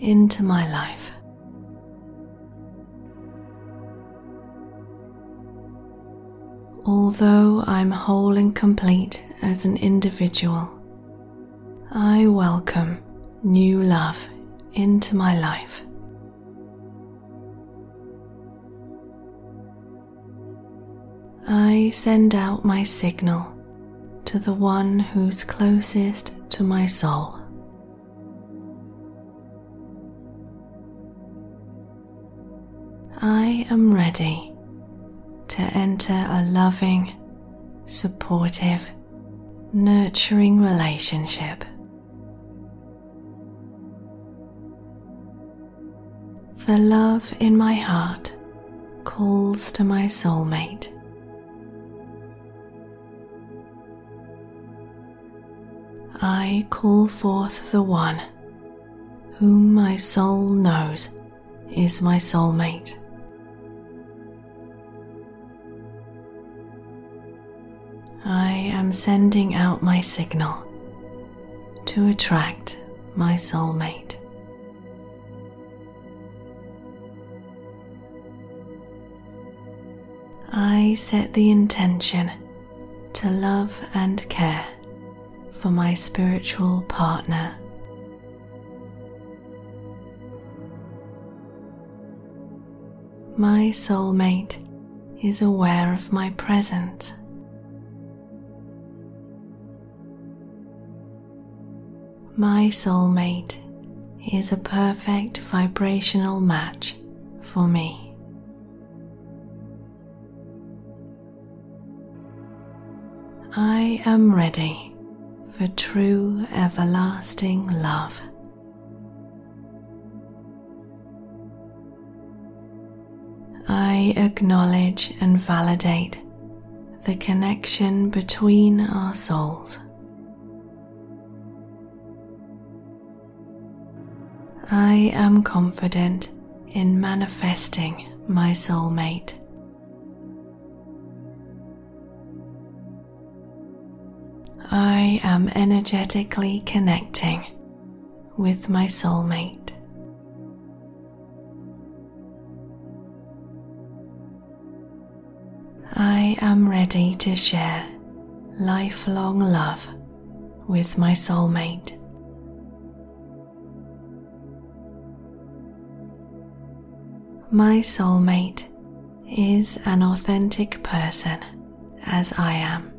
into my life. Although I'm whole and complete as an individual, I welcome new love into my life. I send out my signal to the one who's closest to my soul. I am ready to enter a loving, supportive, nurturing relationship. The love in my heart calls to my soulmate. I call forth the one whom my soul knows is my soulmate. I am sending out my signal to attract my soulmate. I set the intention to love and care for my spiritual partner. My soulmate is aware of my presence. My soulmate is a perfect vibrational match for me. I am ready for true everlasting love. I acknowledge and validate the connection between our souls. I am confident in manifesting my soulmate. I am energetically connecting with my soulmate. I am ready to share lifelong love with my soulmate. My soulmate is an authentic person as I am.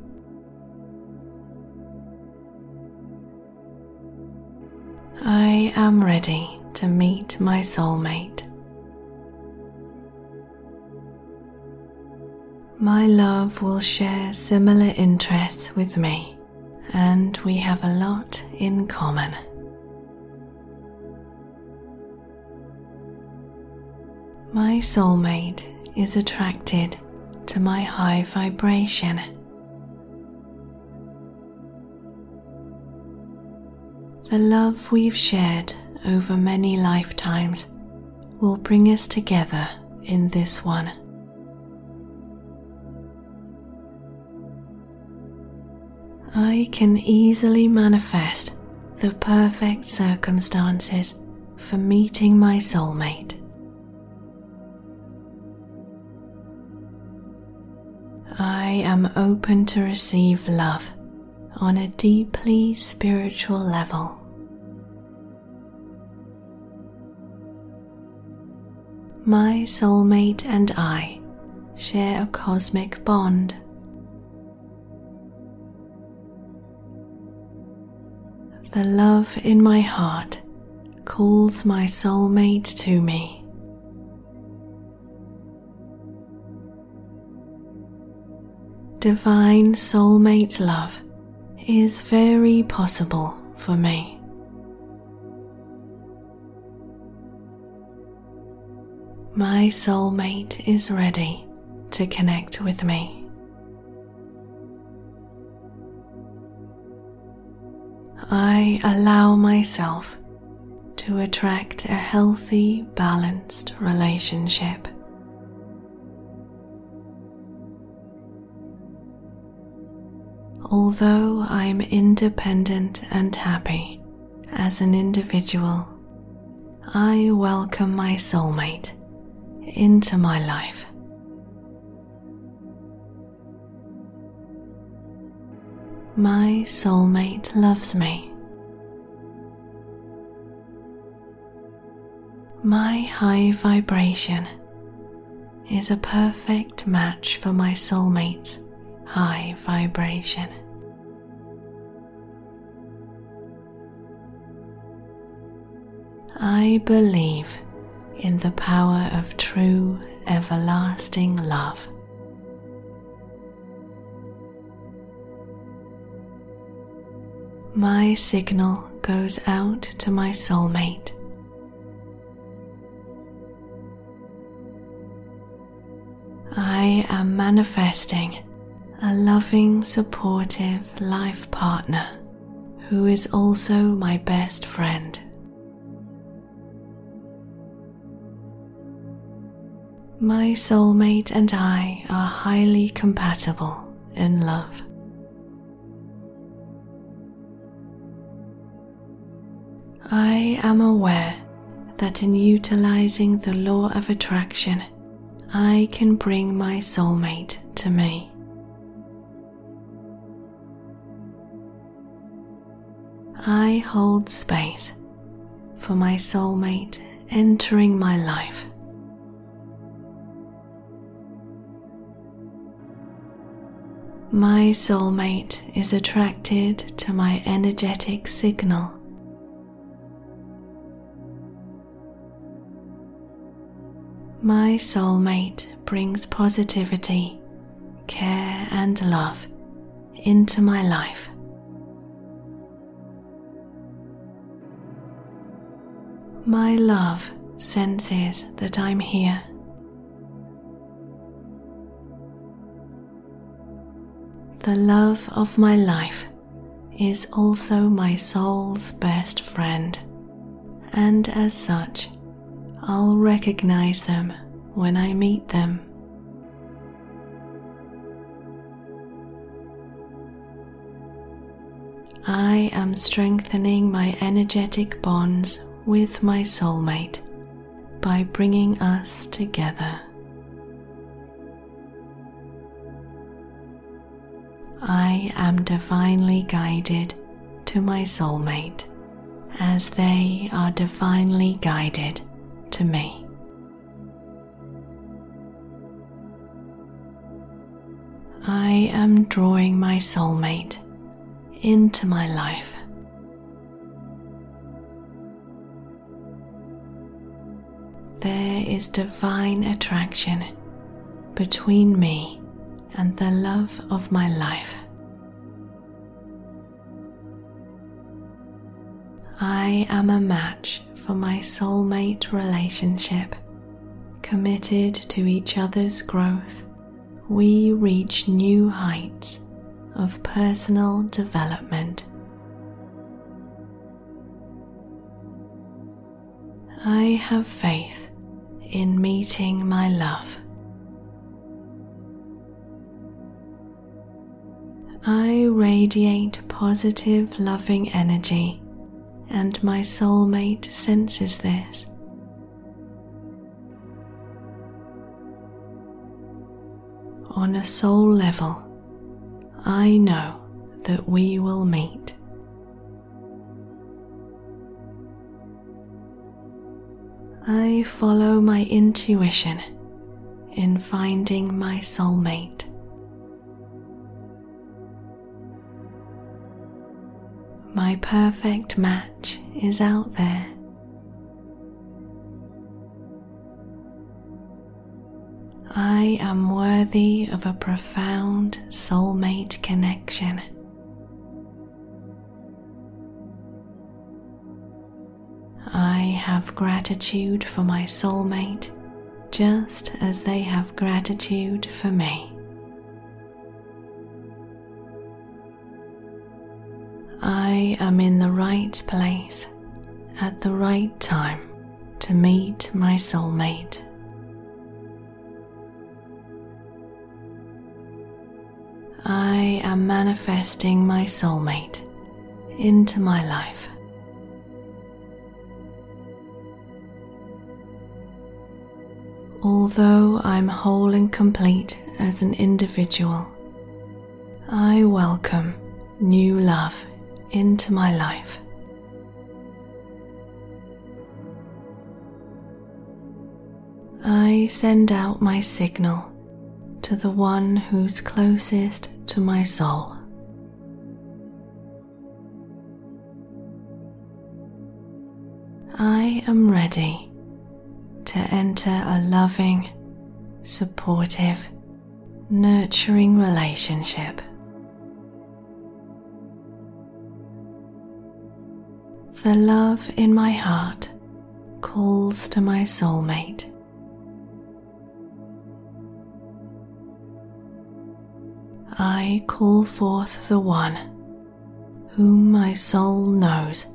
I am ready to meet my soulmate. My love will share similar interests with me, and we have a lot in common. My soulmate is attracted to my high vibration. The love we've shared over many lifetimes will bring us together in this one. I can easily manifest the perfect circumstances for meeting my soulmate. Am open to receive love on a deeply spiritual level. My soulmate and I share a cosmic bond. The love in my heart calls my soulmate to me. Divine soulmate love is very possible for me. My soulmate is ready to connect with me. I allow myself to attract a healthy, balanced relationship. Although I'm independent and happy as an individual, I welcome my soulmate into my life. My soulmate loves me. My high vibration is a perfect match for my soulmate's high vibration. I believe in the power of true everlasting love. My signal goes out to my soulmate. I am manifesting a loving, supportive life partner who is also my best friend. My soulmate and I are highly compatible in love. I am aware that in utilizing the law of attraction, I can bring my soulmate to me. I hold space for my soulmate entering my life. My soulmate is attracted to my energetic signal. My soulmate brings positivity, care, and love into my life. My love senses that I'm here. The love of my life is also my soul's best friend, and as such, I'll recognize them when I meet them. I am strengthening my energetic bonds with my soulmate by bringing us together. I am divinely guided to my soulmate as they are divinely guided to me. I am drawing my soulmate into my life. Is divine attraction between me and the love of my life. I am a match for my soulmate relationship. Committed to each other's growth, we reach new heights of personal development. I have faith in meeting my love. I radiate positive, loving energy, and my soulmate senses this. On a soul level, I know that we will meet. I follow my intuition in finding my soulmate. My perfect match is out there. I am worthy of a profound soulmate connection. Have gratitude for my soulmate just as they have gratitude for me. I am in the right place at the right time to meet my soulmate. I am manifesting my soulmate into my life. Although I'm whole and complete as an individual, I welcome new love into my life. I send out my signal to the one who's closest to my soul. I am ready to enter a loving, supportive, nurturing relationship. The love in my heart calls to my soulmate. I call forth the one whom my soul knows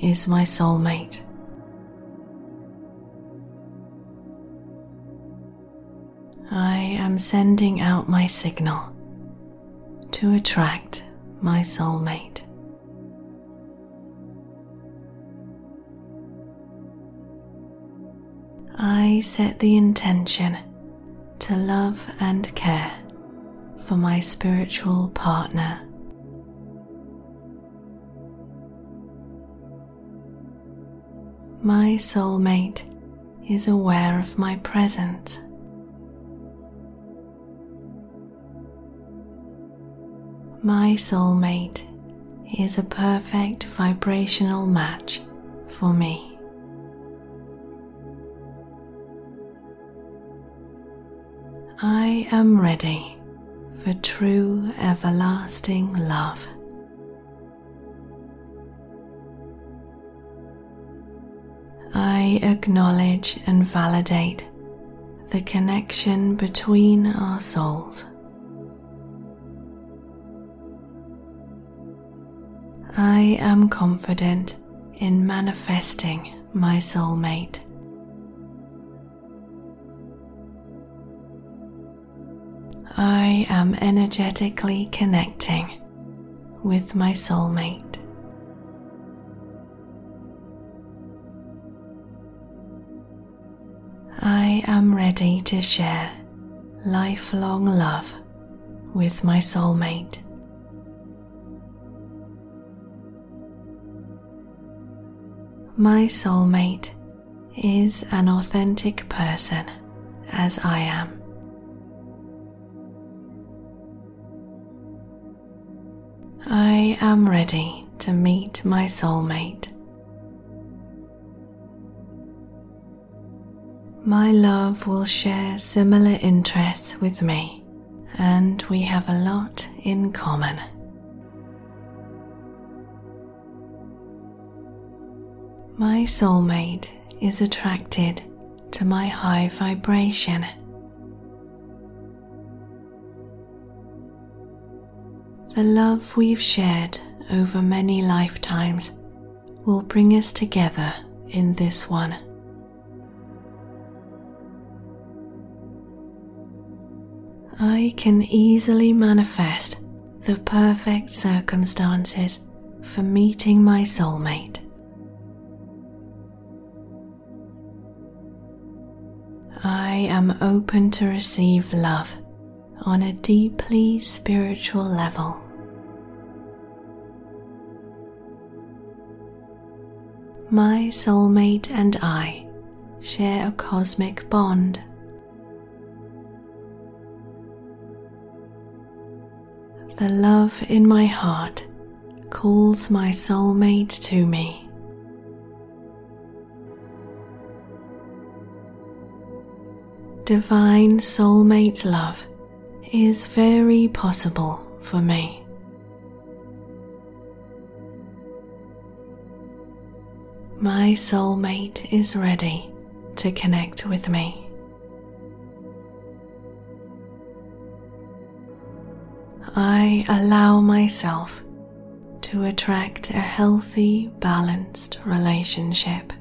is my soulmate. I am sending out my signal to attract my soulmate. I set the intention to love and care for my spiritual partner. My soulmate is aware of my presence. My soulmate is a perfect vibrational match for me. I am ready for true everlasting love. I acknowledge and validate the connection between our souls. I am confident in manifesting my soulmate. I am energetically connecting with my soulmate. I am ready to share lifelong love with my soulmate. My soulmate is an authentic person as I am. I am ready to meet my soulmate. My love will share similar interests with me, and we have a lot in common. My soulmate is attracted to my high vibration. The love we've shared over many lifetimes will bring us together in this one. I can easily manifest the perfect circumstances for meeting my soulmate. I am open to receive love on a deeply spiritual level. My soulmate and I share a cosmic bond. The love in my heart calls my soulmate to me. Divine soulmate love is very possible for me. My soulmate is ready to connect with me. I allow myself to attract a healthy, balanced relationship.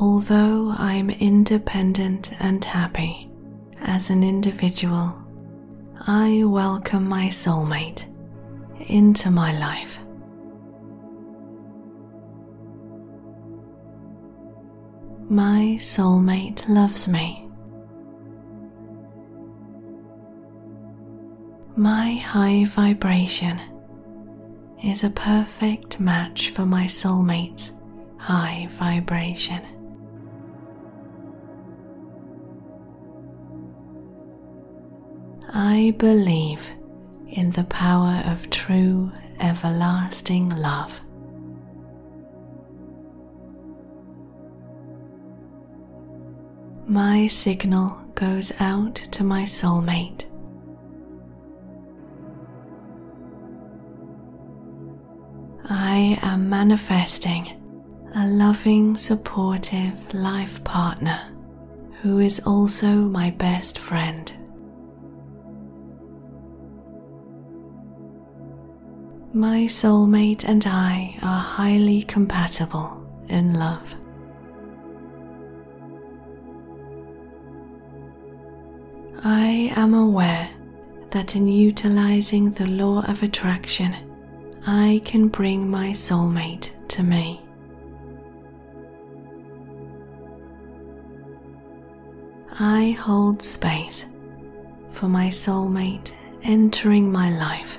Although I'm independent and happy as an individual, I welcome my soulmate into my life. My soulmate loves me. My high vibration is a perfect match for my soulmate's high vibration. I believe in the power of true everlasting love. My signal goes out to my soulmate. I am manifesting a loving, supportive life partner who is also my best friend. My soulmate and I are highly compatible in love. I am aware that in utilizing the law of attraction, I can bring my soulmate to me. I hold space for my soulmate entering my life.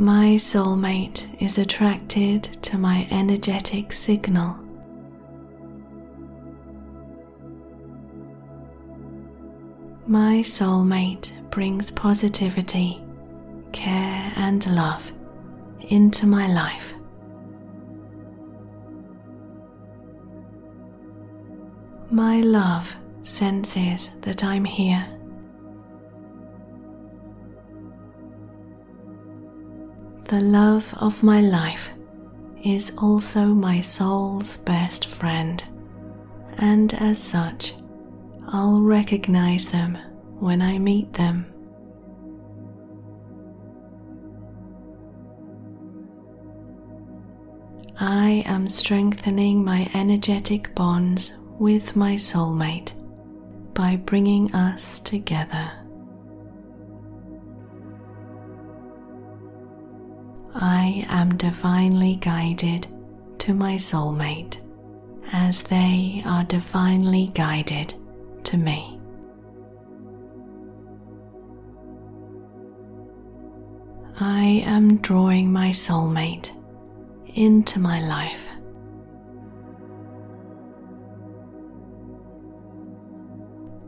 My soulmate is attracted to my energetic signal. My soulmate brings positivity, care, and love into my life. My love senses that I'm here. The love of my life is also my soul's best friend, and as such, I'll recognize them when I meet them. I am strengthening my energetic bonds with my soulmate by bringing us together. I am divinely guided to my soulmate as they are divinely guided to me. I am drawing my soulmate into my life.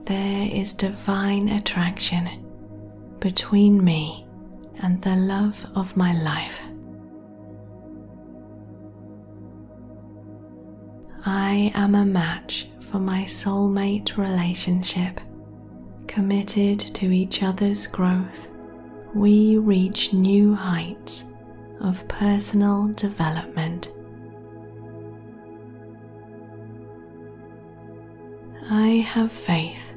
There is divine attraction between me and the love of my life. I am a match for my soulmate relationship. Committed to each other's growth, we reach new heights of personal development. I have faith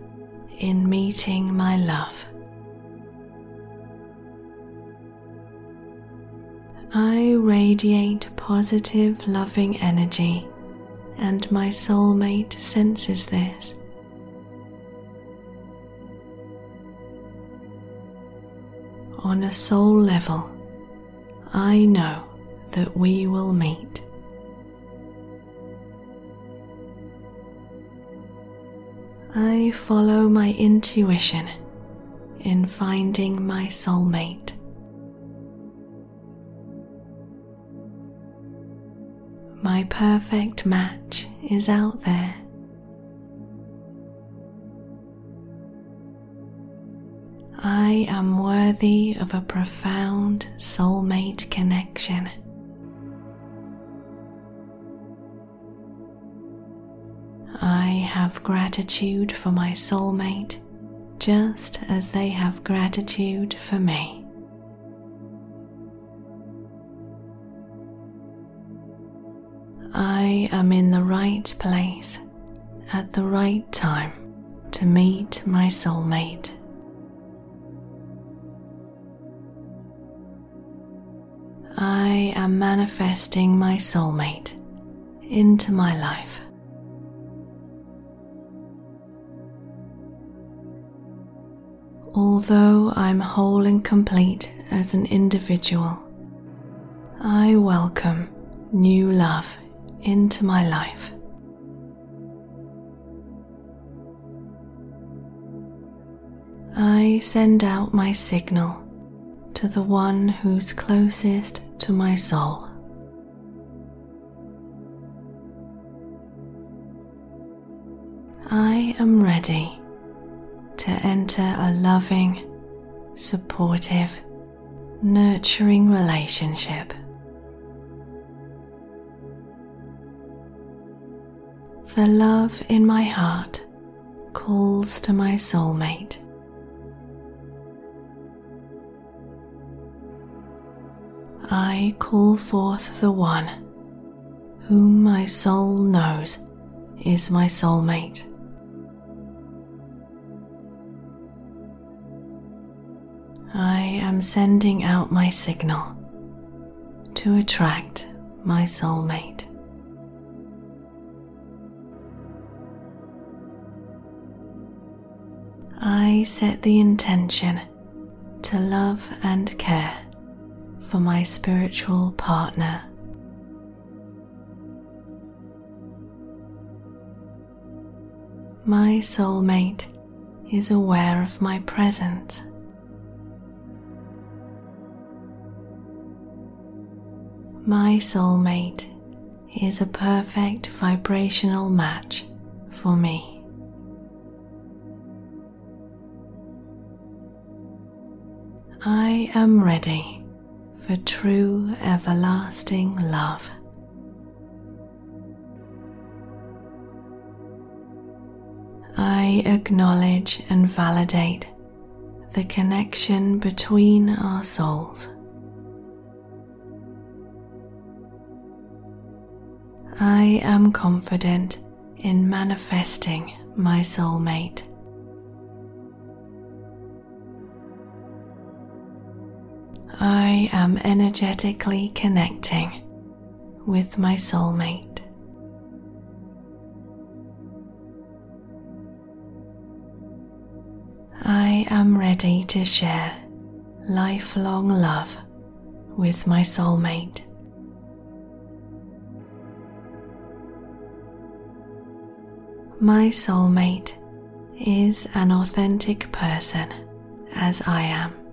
in meeting my love. I radiate positive, loving energy, and my soulmate senses this. On a soul level, I know that we will meet. I follow my intuition in finding my soulmate. My perfect match is out there. I am worthy of a profound soulmate connection. I have gratitude for my soulmate just as they have gratitude for me. I am in the right place at the right time to meet my soulmate. I am manifesting my soulmate into my life. Although I'm whole and complete as an individual, I welcome new love into my life. I send out my signal to the one who's closest to my soul. I am ready to enter a loving, supportive, nurturing relationship. The love in my heart calls to my soulmate. I call forth the one whom my soul knows is my soulmate. I am sending out my signal to attract my soulmate. I set the intention to love and care for my spiritual partner. My soulmate is aware of my presence. My soulmate is a perfect vibrational match for me. I am ready for true everlasting love. I acknowledge and validate the connection between our souls. I am confident in manifesting my soulmate. I am energetically connecting with my soulmate. I am ready to share lifelong love with my soulmate. My soulmate is an authentic person as I am.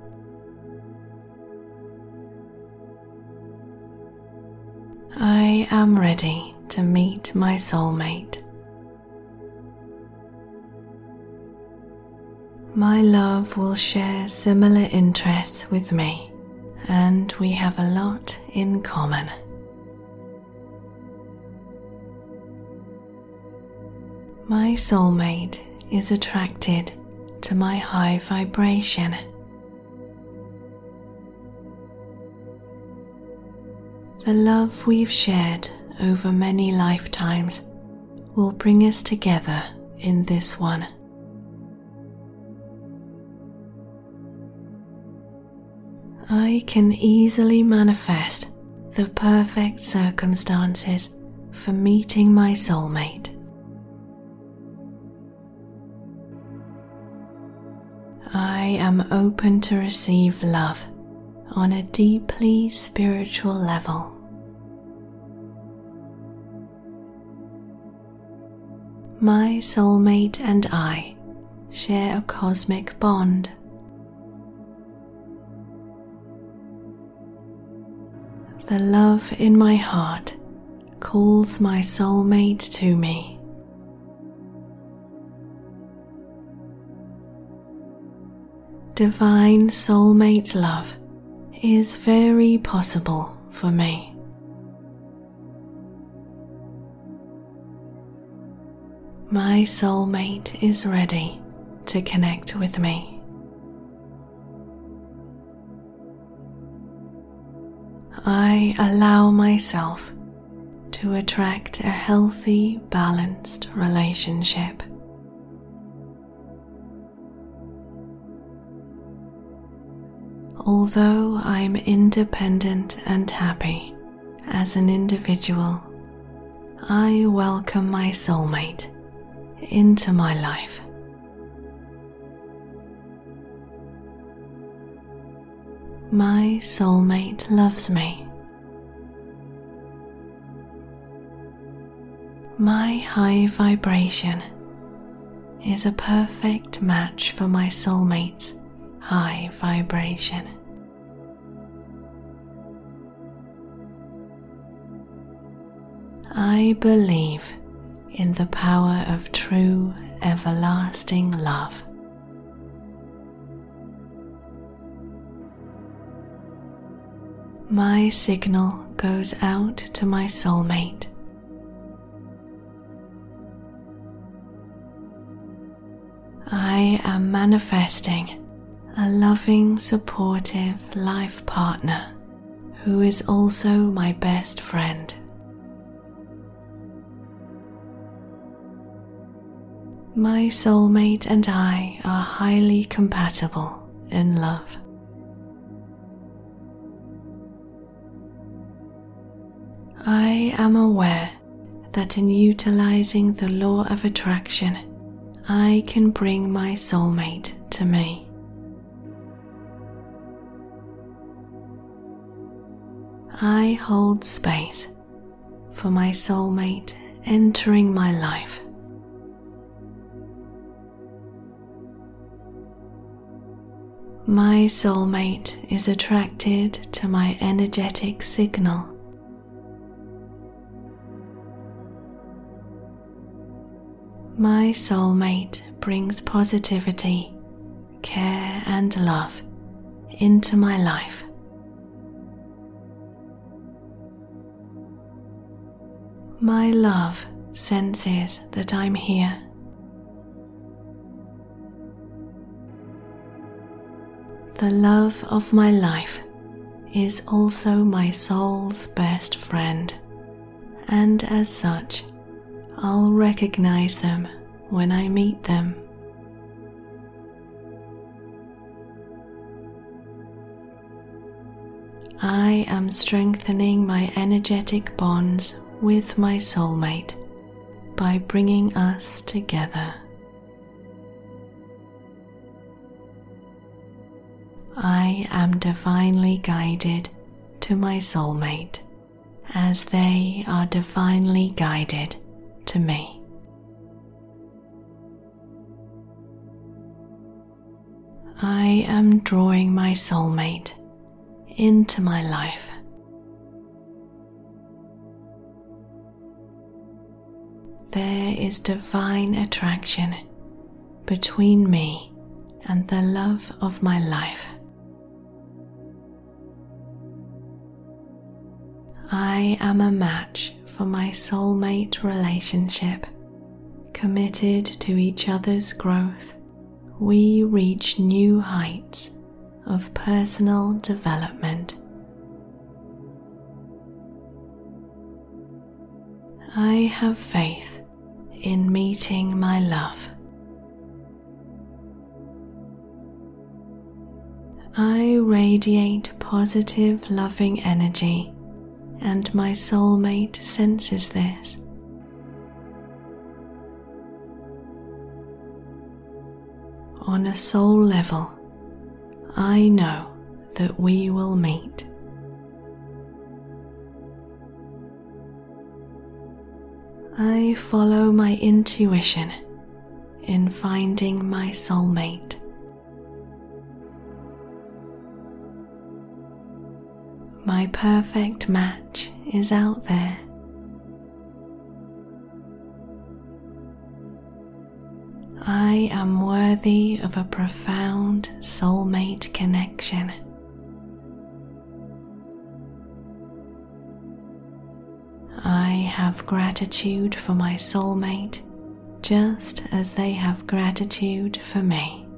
I am ready to meet my soulmate. My love will share similar interests with me, and we have a lot in common. My soulmate is attracted to my high vibration. The love we've shared over many lifetimes will bring us together in this one. I can easily manifest the perfect circumstances for meeting my soulmate. I am open to receive love on a deeply spiritual level. My soulmate and I share a cosmic bond. The love in my heart calls my soulmate to me. Divine soulmate love is very possible for me. My soulmate is ready to connect with me. I allow myself to attract a healthy, balanced relationship. Although I'm independent and happy as an individual, I welcome my soulmate into my life. My soulmate loves me. My high vibration is a perfect match for my soulmate's high vibration. I believe in the power of true everlasting love. My signal goes out to my soulmate. I am manifesting a loving, supportive life partner who is also my best friend. My soulmate and I are highly compatible in love. I am aware that in utilizing the law of attraction, I can bring my soulmate to me. I hold space for my soulmate entering my life. My soulmate is attracted to my energetic signal. My soulmate brings positivity, care, and love into my life. My love senses that I'm here. The love of my life is also my soul's best friend, and as such, I'll recognize them when I meet them. I am strengthening my energetic bonds with my soulmate by bringing us together. I am divinely guided to my soulmate as they are divinely guided to me. I am drawing my soulmate into my life. There is divine attraction between me and the love of my life. I am a match for my soulmate relationship. Committed to each other's growth, we reach new heights of personal development. I have faith in meeting my love. I radiate positive, loving energy and my soulmate senses this. On a soul level, I know that we will meet. I follow my intuition in finding my soulmate. My perfect match is out there. I am worthy of a profound soulmate connection. I have gratitude for my soulmate just as they have gratitude for me.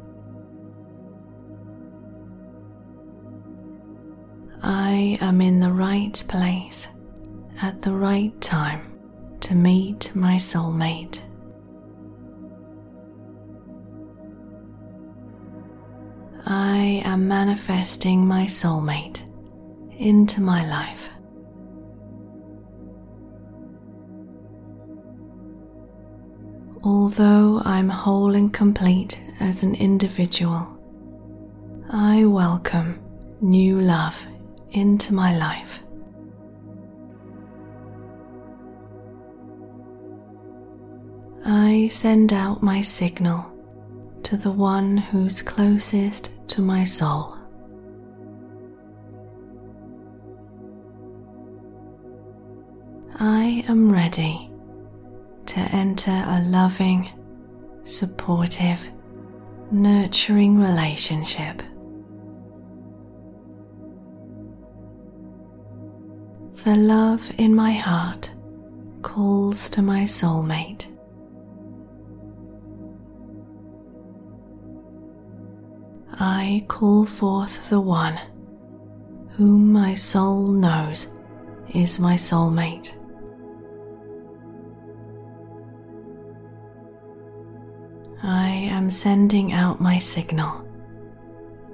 I am in the right place at the right time to meet my soulmate. I am manifesting my soulmate into my life. Although I'm whole and complete as an individual, I welcome new love into my life. I send out my signal to the one who's closest to my soul. I am ready to enter a loving, supportive, nurturing relationship. The love in my heart calls to my soulmate. I call forth the one whom my soul knows is my soulmate. I am sending out my signal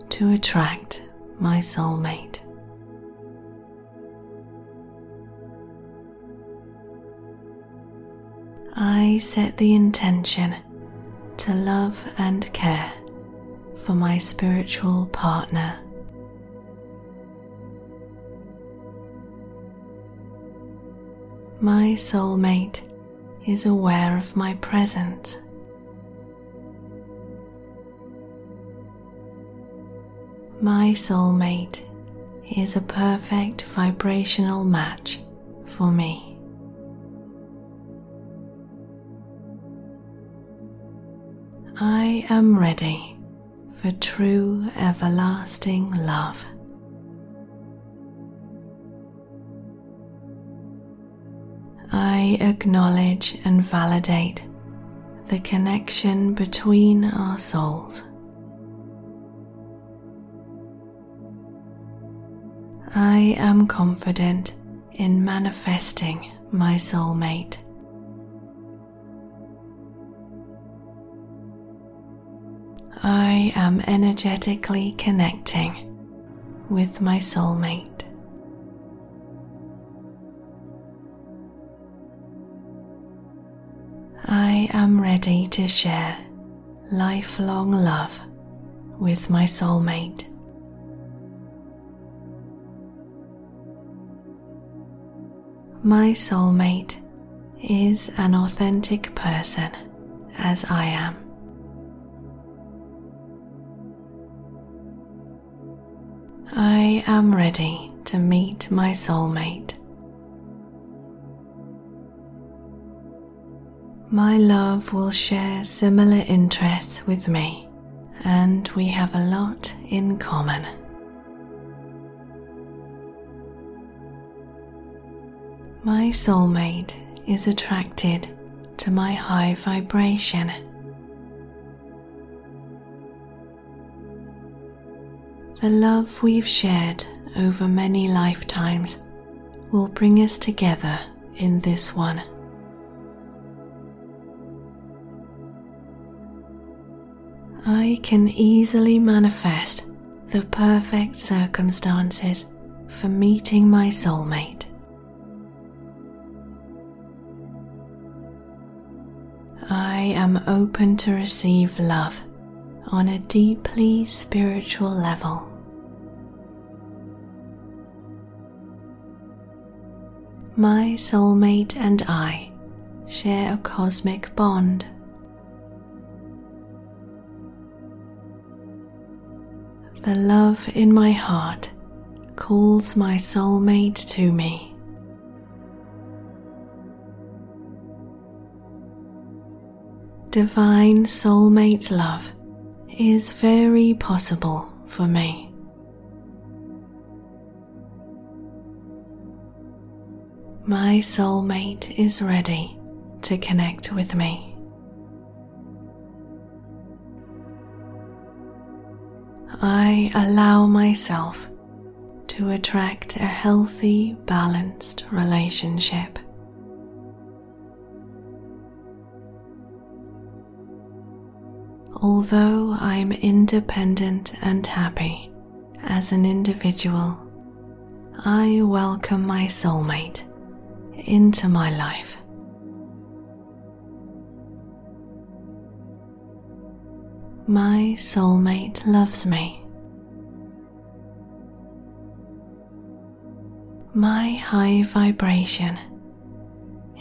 to attract my soulmate. I set the intention to love and care for my spiritual partner. My soulmate is aware of my presence. My soulmate is a perfect vibrational match for me. I am ready for true everlasting love. I acknowledge and validate the connection between our souls. I am confident in manifesting my soulmate. I am energetically connecting with my soulmate. I am ready to share lifelong love with my soulmate. My soulmate is an authentic person as I am. I am ready to meet my soulmate. My love will share similar interests with me, and we have a lot in common. My soulmate is attracted to my high vibration. The love we've shared over many lifetimes will bring us together in this one. I can easily manifest the perfect circumstances for meeting my soulmate. I am open to receive love on a deeply spiritual level. My soulmate and I share a cosmic bond. The love in my heart calls my soulmate to me. Divine soulmate love is very possible for me. My soulmate is ready to connect with me. I allow myself to attract a healthy, balanced relationship. Although I'm independent and happy as an individual, I welcome my soulmate into my life. My soulmate loves me. My high vibration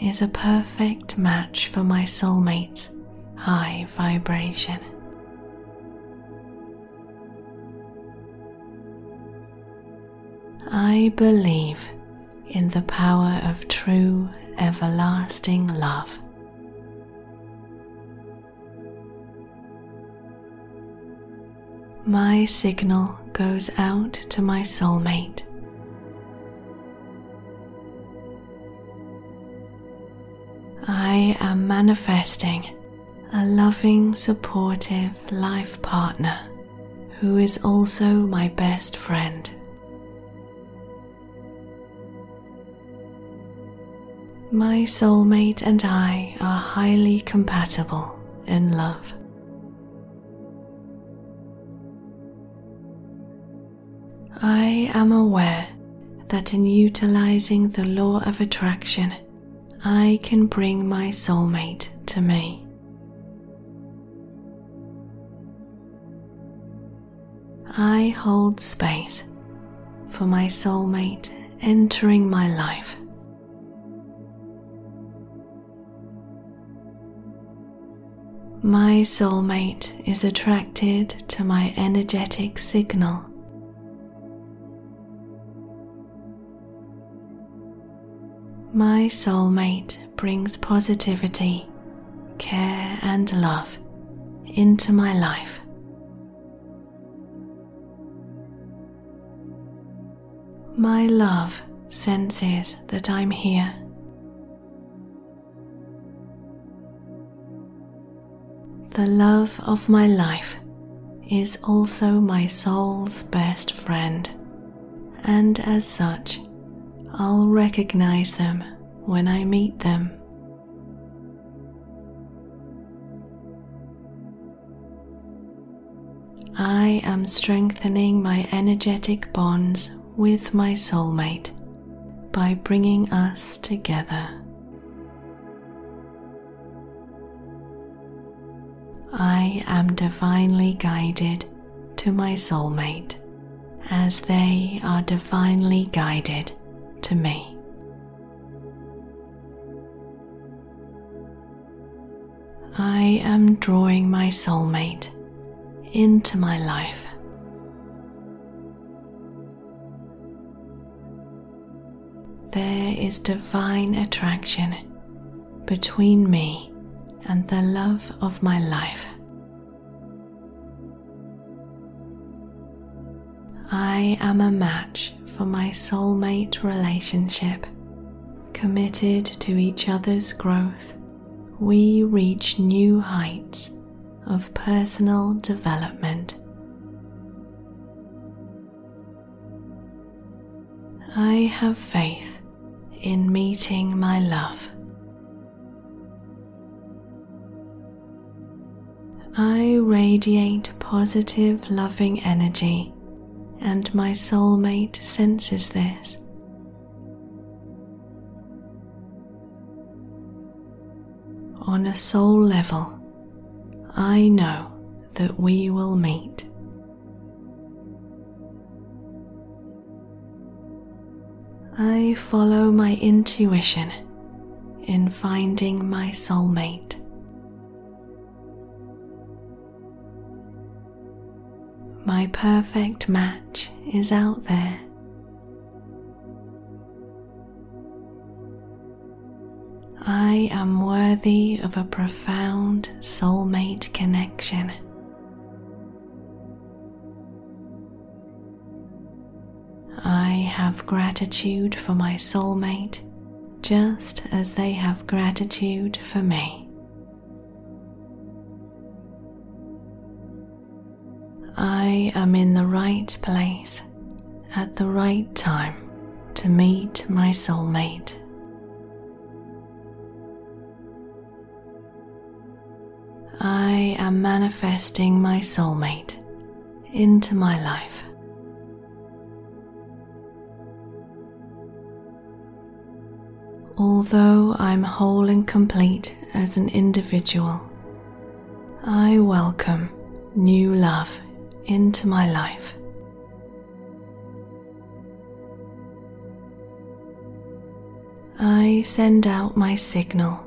is a perfect match for my soulmate's high vibration. I believe in the power of true everlasting love. My signal goes out to my soulmate. I am manifesting a loving, supportive life partner who is also my best friend. My soulmate and I are highly compatible in love. I am aware that in utilizing the law of attraction, I can bring my soulmate to me. I hold space for my soulmate entering my life. My soulmate is attracted to my energetic signal. My soulmate brings positivity, care, and love into my life. My love senses that I'm here. The love of my life is also my soul's best friend, and as such, I'll recognize them when I meet them. I am strengthening my energetic bonds with my soulmate by bringing us together. I am divinely guided to my soulmate as they are divinely guided to me. I am drawing my soulmate into my life. There is divine attraction between me and the love of my life. I am a match for my soulmate relationship. Committed to each other's growth, we reach new heights of personal development. I have faith in meeting my love. I radiate positive, loving energy and my soulmate senses this. On a soul level, I know that we will meet. I follow my intuition in finding my soulmate. My perfect match is out there. I am worthy of a profound soulmate connection. I have gratitude for my soulmate just as they have gratitude for me. I am in the right place at the right time to meet my soulmate. I am manifesting my soulmate into my life. Although I'm whole and complete as an individual, I welcome new love into my life. I send out my signal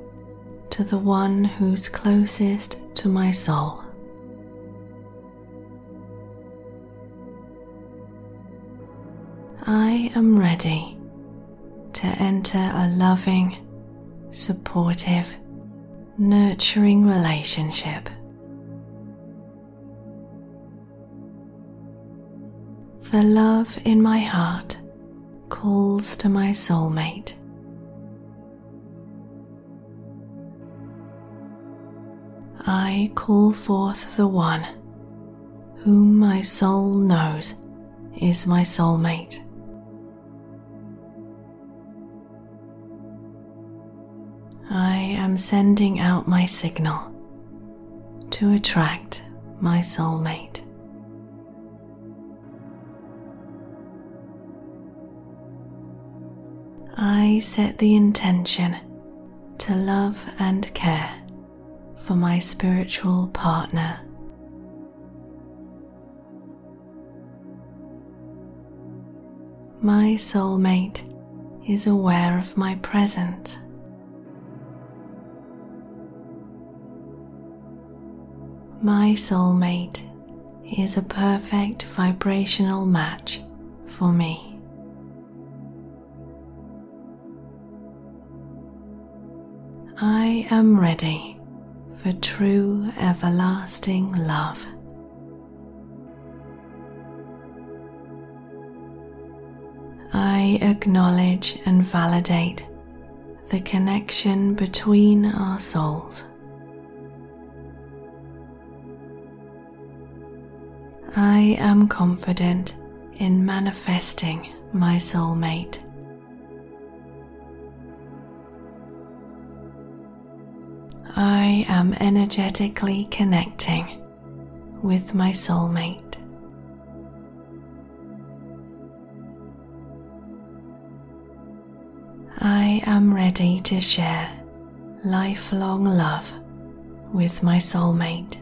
to the one who's closest to my soul. I am ready to enter a loving, supportive, nurturing relationship. The love in my heart calls to my soulmate. I call forth the one whom my soul knows is my soulmate. I am sending out my signal to attract my soulmate. I set the intention to love and care for my spiritual partner. My soulmate is aware of my presence. My soulmate is a perfect vibrational match for me. I am ready for true everlasting love. I acknowledge and validate the connection between our souls. I am confident in manifesting my soulmate. I am energetically connecting with my soulmate. I am ready to share lifelong love with my soulmate.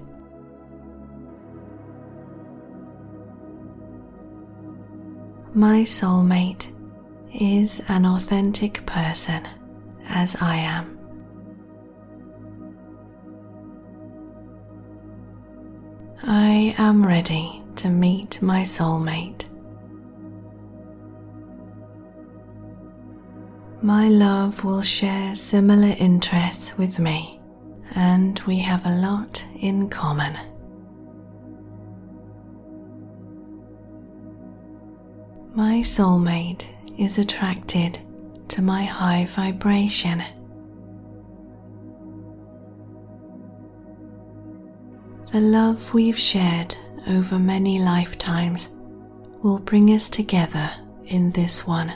My soulmate is an authentic person as I am. I am ready to meet my soulmate. My love will share similar interests with me, and we have a lot in common. My soulmate is attracted to my high vibration. The love we've shared over many lifetimes will bring us together in this one.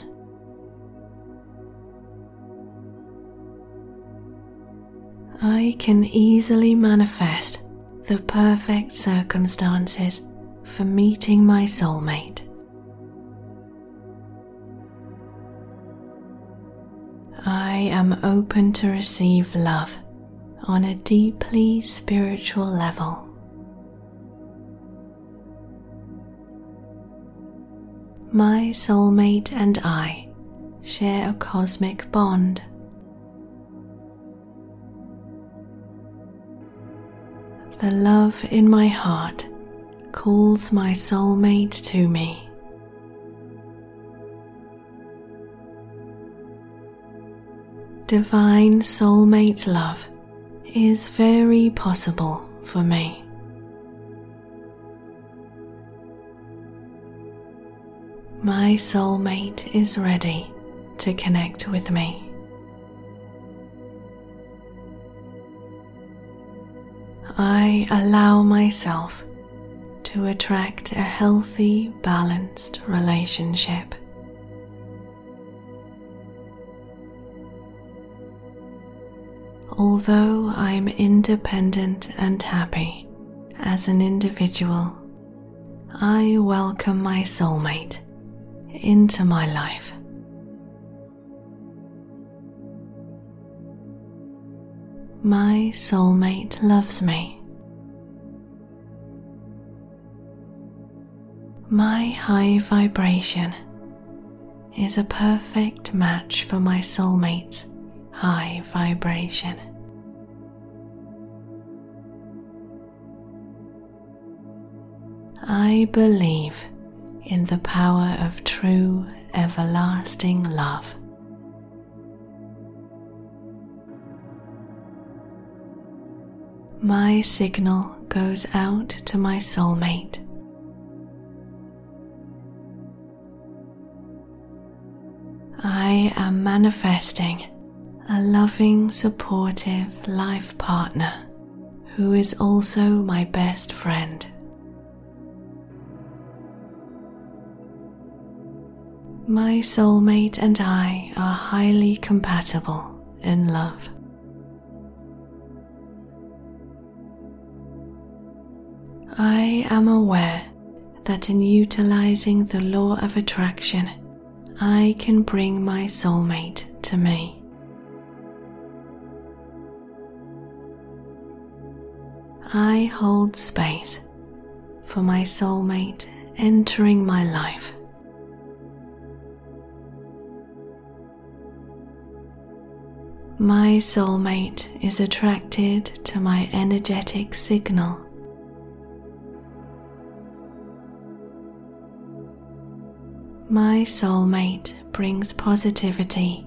I can easily manifest the perfect circumstances for meeting my soulmate. I am open to receive love on a deeply spiritual level. My soulmate and I share a cosmic bond. The love in my heart calls my soulmate to me. Divine soulmate love is very possible for me. My soulmate is ready to connect with me. I allow myself to attract a healthy, balanced relationship. Although I'm independent and happy as an individual, I welcome my soulmate into my life. My soulmate loves me. My high vibration is a perfect match for my soulmate's high vibration. I believe in the power of true everlasting love. My signal goes out to my soulmate. I am manifesting a loving, supportive life partner who is also my best friend. My soulmate and I are highly compatible in love. I am aware that in utilizing the law of attraction, I can bring my soulmate to me. I hold space for my soulmate entering my life. My soulmate is attracted to my energetic signal. My soulmate brings positivity,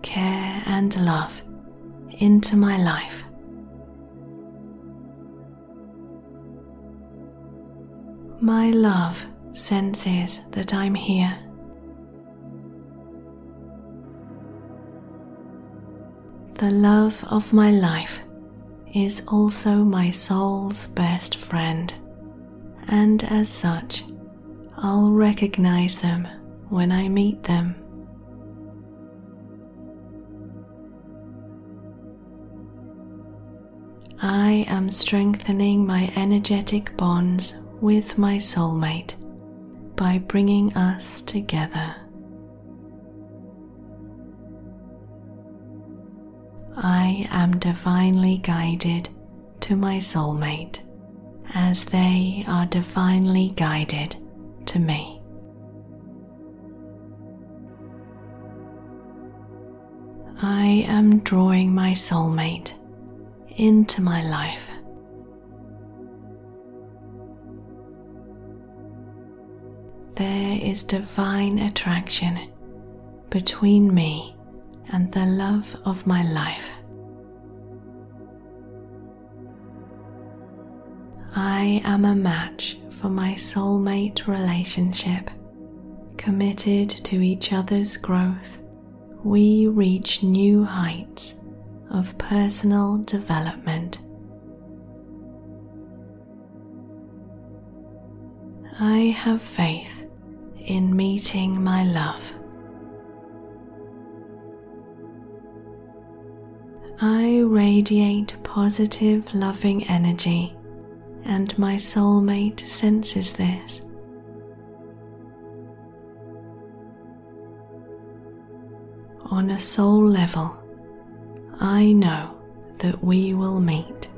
care, and love into my life. My love senses that I'm here The love of my life is also my soul's best friend, and as such, I'll recognize them when I meet them. I am strengthening my energetic bonds with my soulmate by bringing us together. I am divinely guided to my soulmate as they are divinely guided to me. I am drawing my soulmate into my life. There is divine attraction between me and the love of my life. I am a match for my soulmate relationship. Committed to each other's growth, we reach new heights of personal development. I have faith in meeting my love. I radiate positive, loving energy, and my soulmate senses this. On a soul level, I know that we will meet.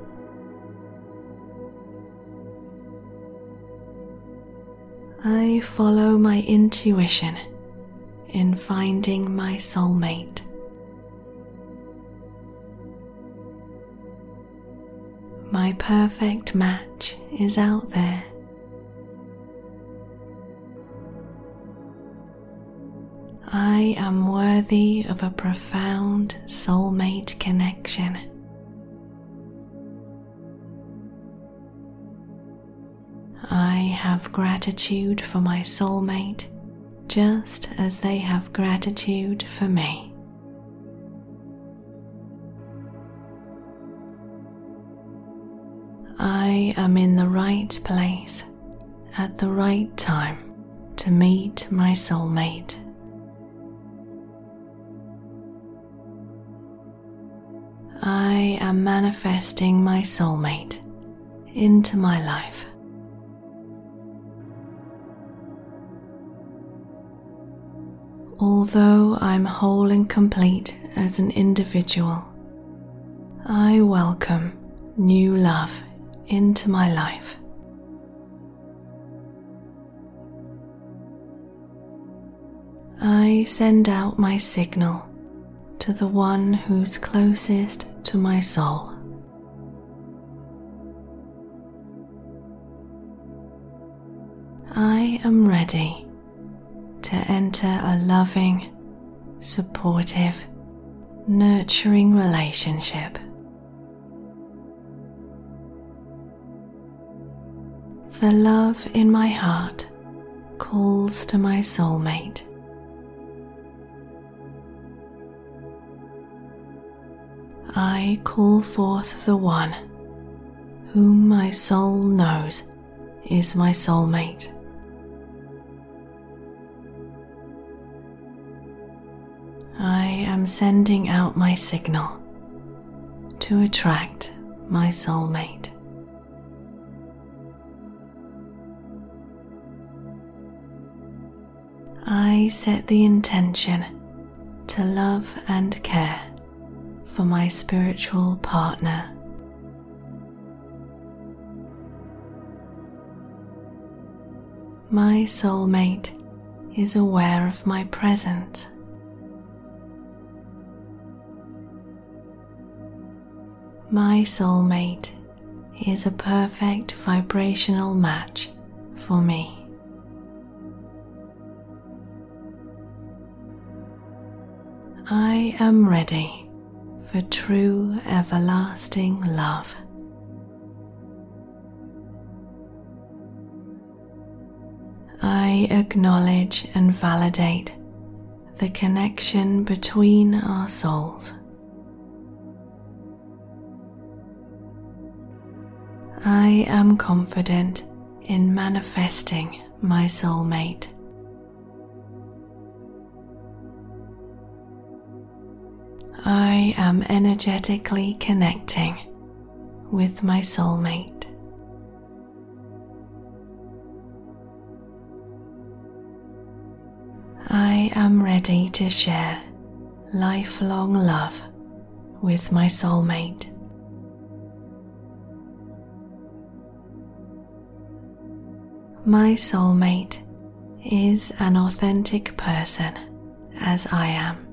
I follow my intuition in finding my soulmate. My perfect match is out there. I am worthy of a profound soulmate connection. I have gratitude for my soulmate just as they have gratitude for me. I am in the right place at the right time to meet my soulmate. I am manifesting my soulmate into my life. Although I'm whole and complete as an individual, I welcome new love into my life. I send out my signal to the one who's closest to my soul. I am ready to enter a loving, supportive, nurturing relationship. The love in my heart calls to my soulmate. I call forth the one whom my soul knows is my soulmate. I am sending out my signal to attract my soulmate. I set the intention to love and care for my spiritual partner. My soulmate is aware of my presence. My soulmate is a perfect vibrational match for me. I am ready for true everlasting love. I acknowledge and validate the connection between our souls. I am confident in manifesting my soulmate. I am energetically connecting with my soulmate. I am ready to share lifelong love with my soulmate. My soulmate is an authentic person as I am.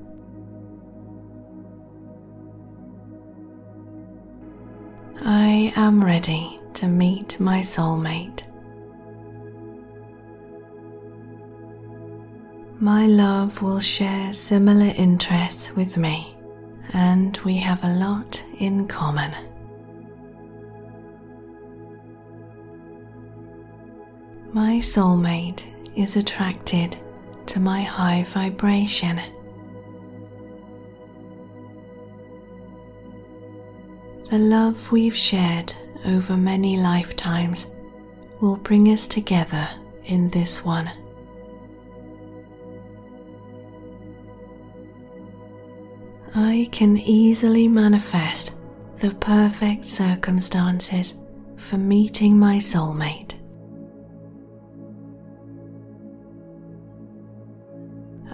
I am ready to meet my soulmate. My love will share similar interests with me, and we have a lot in common. My soulmate is attracted to my high vibration. The love we've shared over many lifetimes will bring us together in this one. I can easily manifest the perfect circumstances for meeting my soulmate.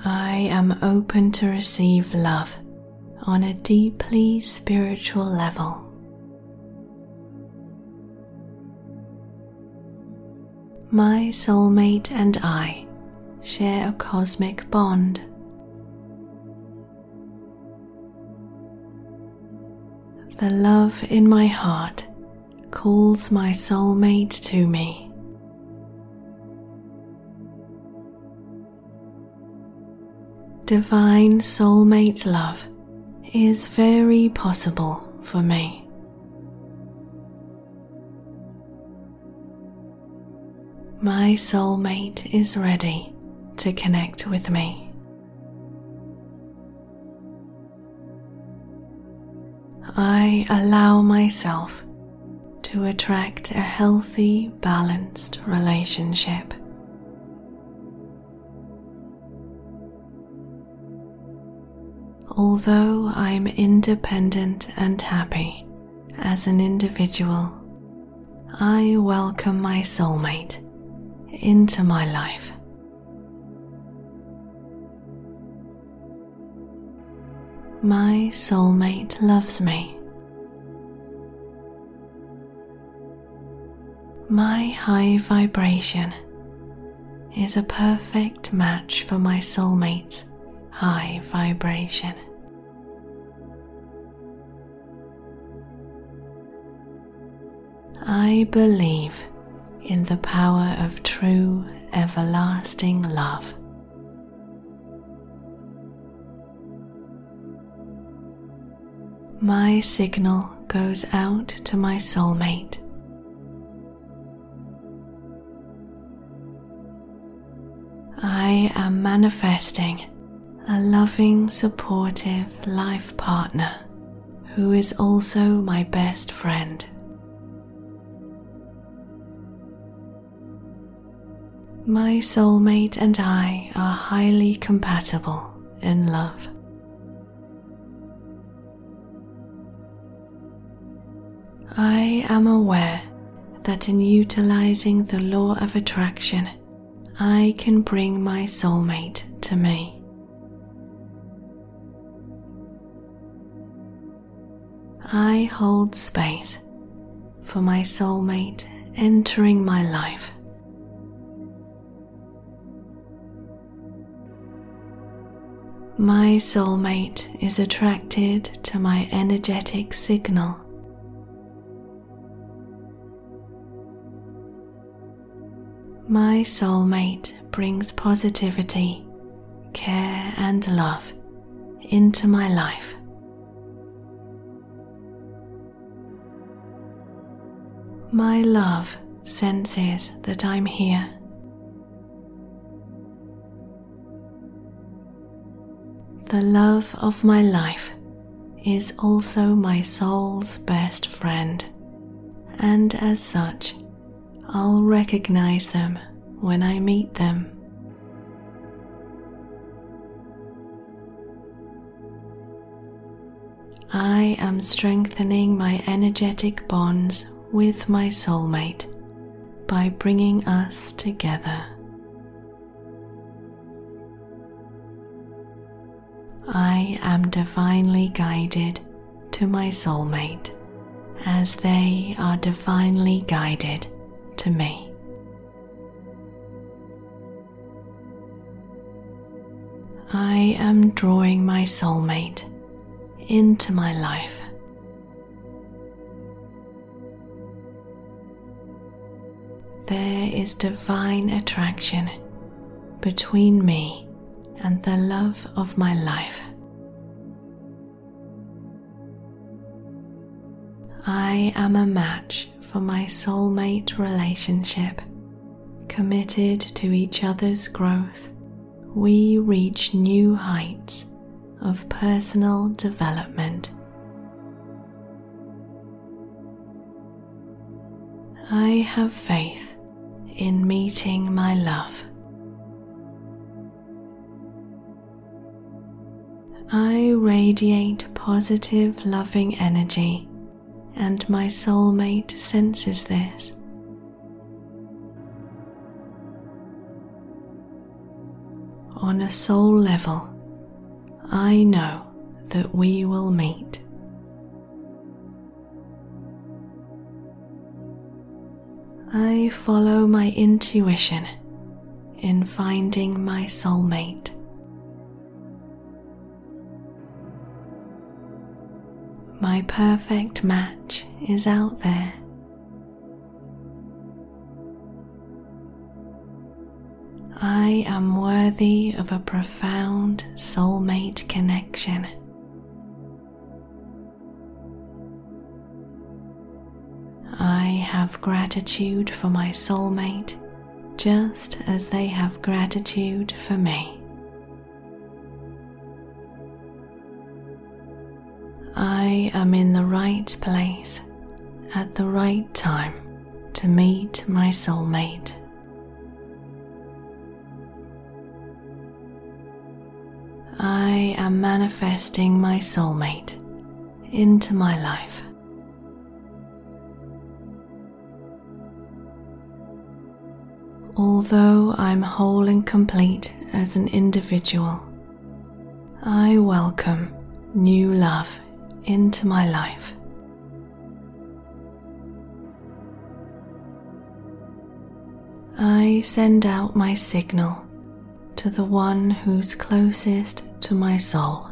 I am open to receive love on a deeply spiritual level. My soulmate and I share a cosmic bond. The love in my heart calls my soulmate to me. Divine soulmate love is very possible for me. My soulmate is ready to connect with me. I allow myself to attract a healthy, balanced relationship. Although I'm independent and happy as an individual, I welcome my soulmate into my life. My soulmate loves me. My high vibration is a perfect match for my soulmate's high vibration. I believe in the power of true everlasting love. My signal goes out to my soulmate. I am manifesting a loving, supportive life partner who is also my best friend. My soulmate and I are highly compatible in love. I am aware that in utilizing the law of attraction, I can bring my soulmate to me. I hold space for my soulmate entering my life. My soulmate is attracted to my energetic signal. My soulmate brings positivity, care, and love into my life. My love senses that I'm here. The love of my life is also my soul's best friend, and as such, I'll recognize them when I meet them. I am strengthening my energetic bonds with my soulmate by bringing us together. I am divinely guided to my soulmate as they are divinely guided to me. I am drawing my soulmate into my life. there is divine attraction between me and the love of my life. I am a match for my soulmate relationship. Committed to each other's growth, we reach new heights of personal development. I have faith in meeting my love. I radiate positive, loving energy, and my soulmate senses this. On a soul level, I know that we will meet. I follow my intuition in finding my soulmate. My perfect match is out there. I am worthy of a profound soulmate connection. I have gratitude for my soulmate just as they have gratitude for me. I am in the right place at the right time to meet my soulmate. I am manifesting my soulmate into my life. Although I'm whole and complete as an individual, I welcome new love into my life. I send out my signal to the one who's closest to my soul.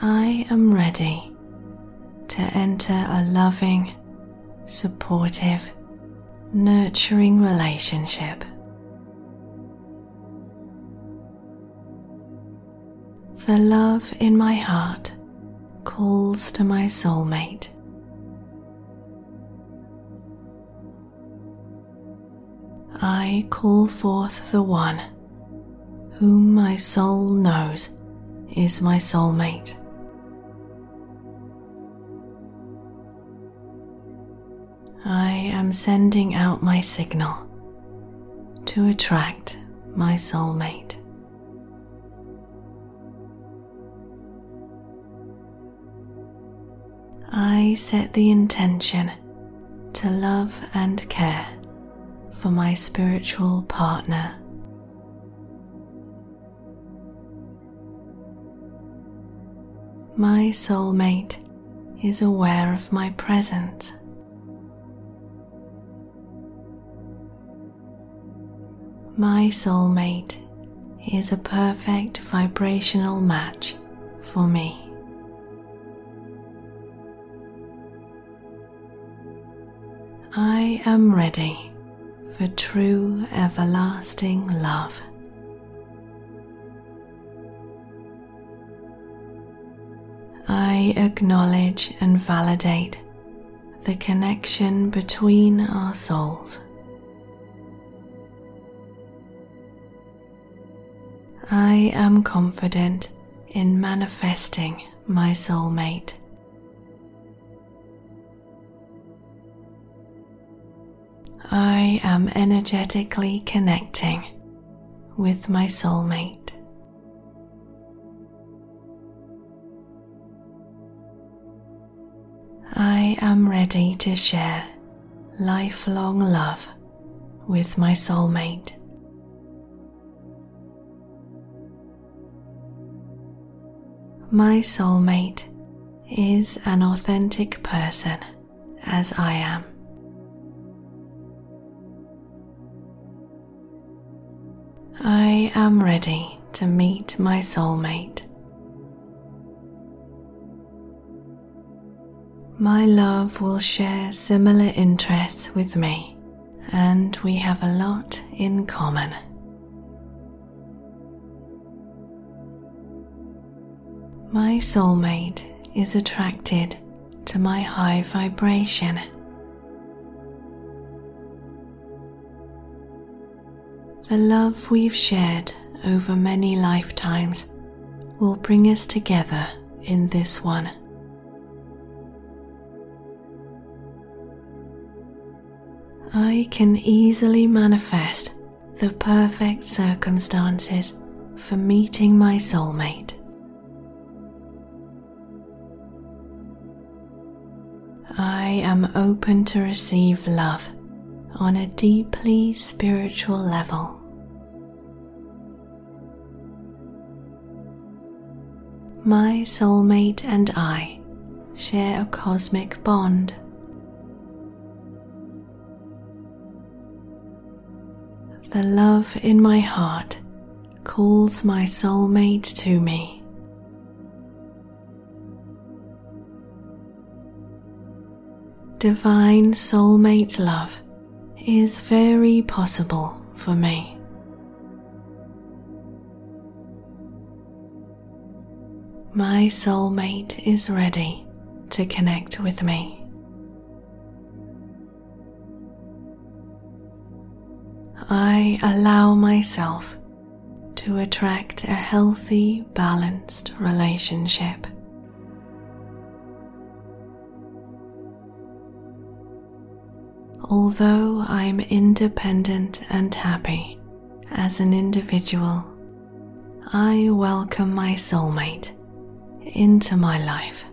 I am ready to enter a loving, supportive, nurturing relationship. The love in my heart calls to my soulmate. I call forth the one whom my soul knows is my soulmate. I am sending out my signal to attract my soulmate. I set the intention to love and care for my spiritual partner. My soulmate is aware of my presence. My soulmate is a perfect vibrational match for me. I am ready for true everlasting love. I acknowledge and validate the connection between our souls. I am confident in manifesting my soulmate. I am energetically connecting with my soulmate. I am ready to share lifelong love with my soulmate. My soulmate is an authentic person as I am. I am ready to meet my soulmate. My love will share similar interests with me, and we have a lot in common. My soulmate is attracted to my high vibration. The love we've shared over many lifetimes will bring us together in this one. I can easily manifest the perfect circumstances for meeting my soulmate. I am open to receive love on a deeply spiritual level. My soulmate and I share a cosmic bond. The love in my heart calls my soulmate to me. Divine soulmate love is very possible for me. My soulmate is ready to connect with me. I allow myself to attract a healthy, balanced relationship. Although I'm independent and happy as an individual, I welcome my soulmate into my life.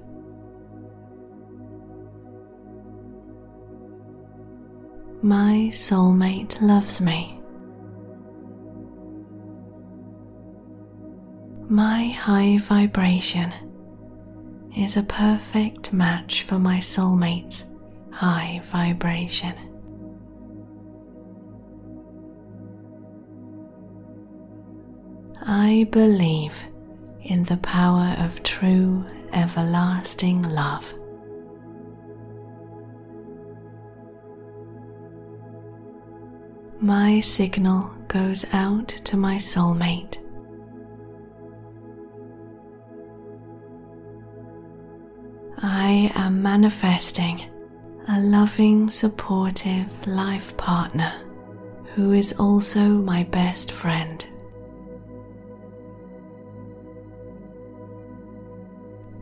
My soulmate loves me. My high vibration is a perfect match for my soulmate's high vibration. I believe in the power of true everlasting love. My signal goes out to my soulmate. I am manifesting a loving, supportive life partner who is also my best friend.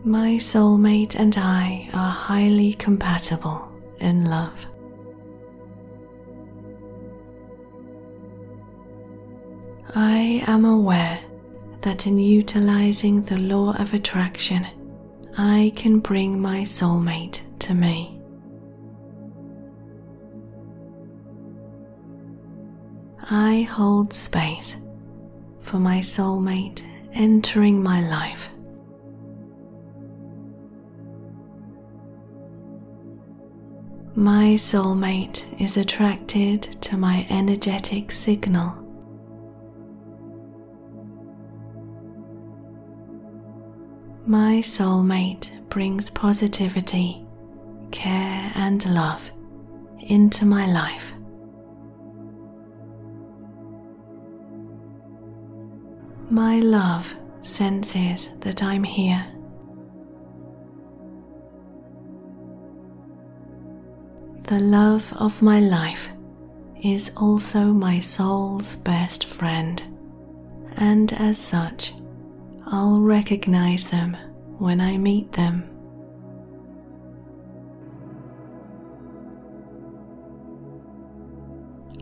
My soulmate and I are highly compatible in love. I am aware that in utilizing the law of attraction, I can bring my soulmate to me. I hold space for my soulmate entering my life. My soulmate is attracted to my energetic signal. My soulmate brings positivity, care, and love into my life. My love senses that I'm here The love of my life is also my soul's best friend, and as such, I'll recognize them when I meet them.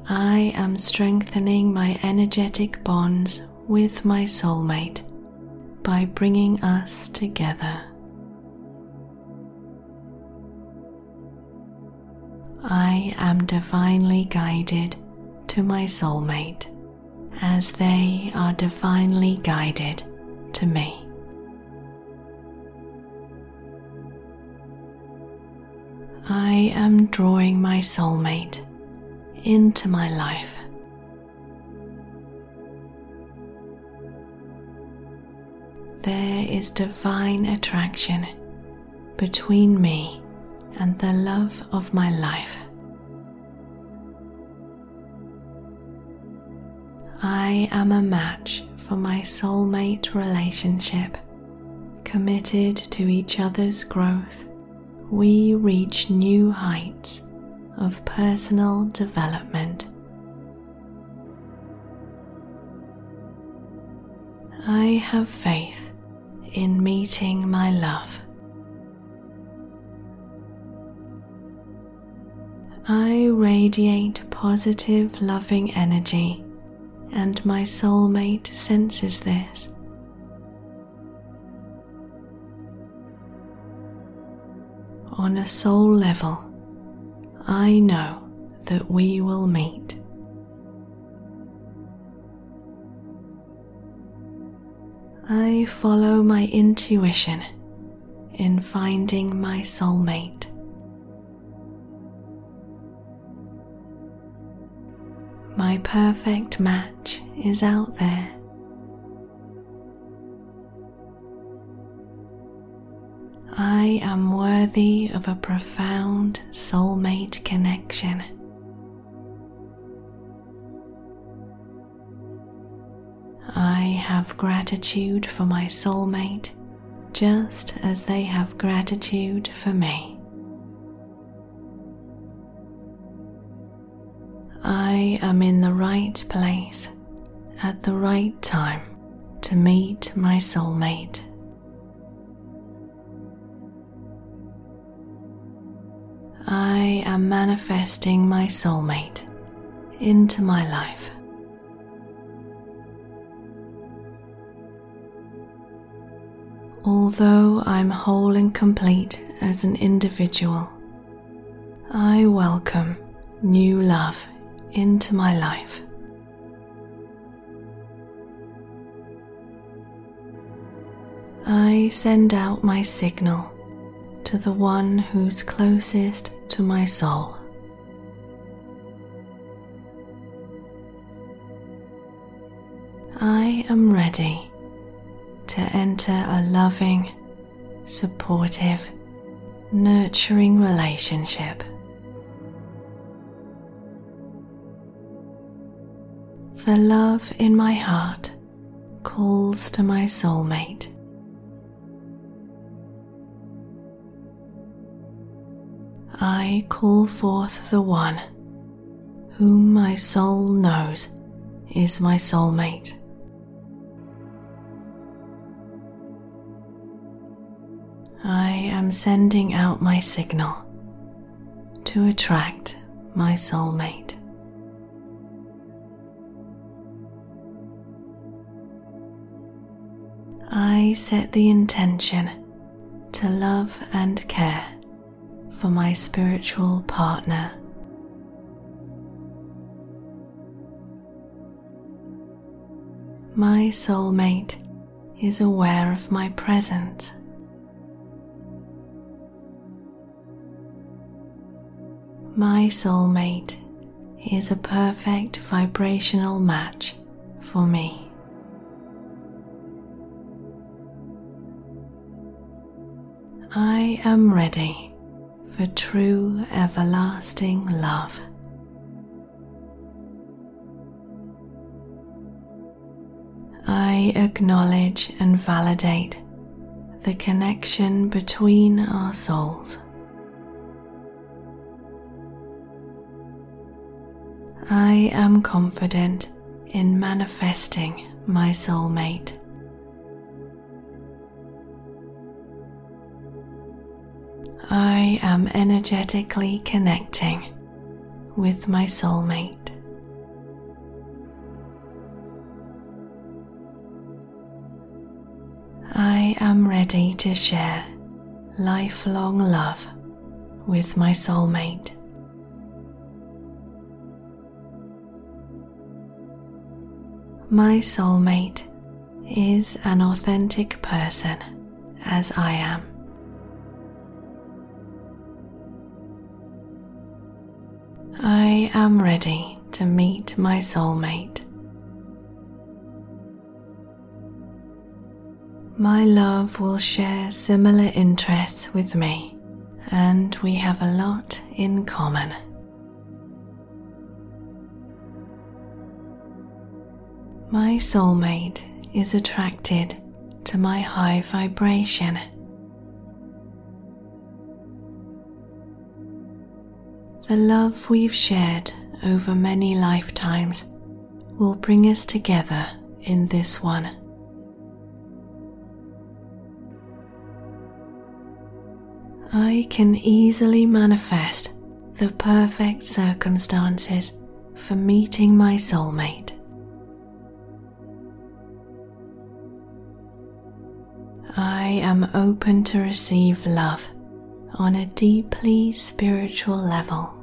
I am strengthening my energetic bonds with my soulmate by bringing us together. I am divinely guided to my soulmate as they are divinely guided to me. I am drawing my soulmate into my life. There is divine attraction between me and the love of my life. I am a match for my soulmate relationship. Committed to each other's growth, we reach new heights of personal development. I have faith in meeting my love. I radiate positive, loving energy and my soulmate senses this. On a soul level, I know that we will meet. I follow my intuition in finding my soulmate. My perfect match is out there. I am worthy of a profound soulmate connection. I have gratitude for my soulmate just as they have gratitude for me. I am in the right place at the right time to meet my soulmate. I am manifesting my soulmate into my life. Although I'm whole and complete as an individual, I welcome new love into my life. I send out my signal to the one who's closest to my soul. I am ready to enter a loving, supportive, nurturing relationship. The love in my heart calls to my soulmate. I call forth the one whom my soul knows is my soulmate. I am sending out my signal to attract my soulmate. I set the intention to love and care for my spiritual partner. My soulmate is aware of my presence. My soulmate is a perfect vibrational match for me. I am ready for true everlasting love. I acknowledge and validate the connection between our souls. I am confident in manifesting my soulmate. I am energetically connecting with my soulmate. I am ready to share lifelong love with my soulmate. My soulmate is an authentic person as I am. I am ready to meet my soulmate. My love will share similar interests with me and we have a lot in common. My soulmate is attracted to my high vibration. The love we've shared over many lifetimes will bring us together in this one. I can easily manifest the perfect circumstances for meeting my soulmate. I am open to receive love on a deeply spiritual level.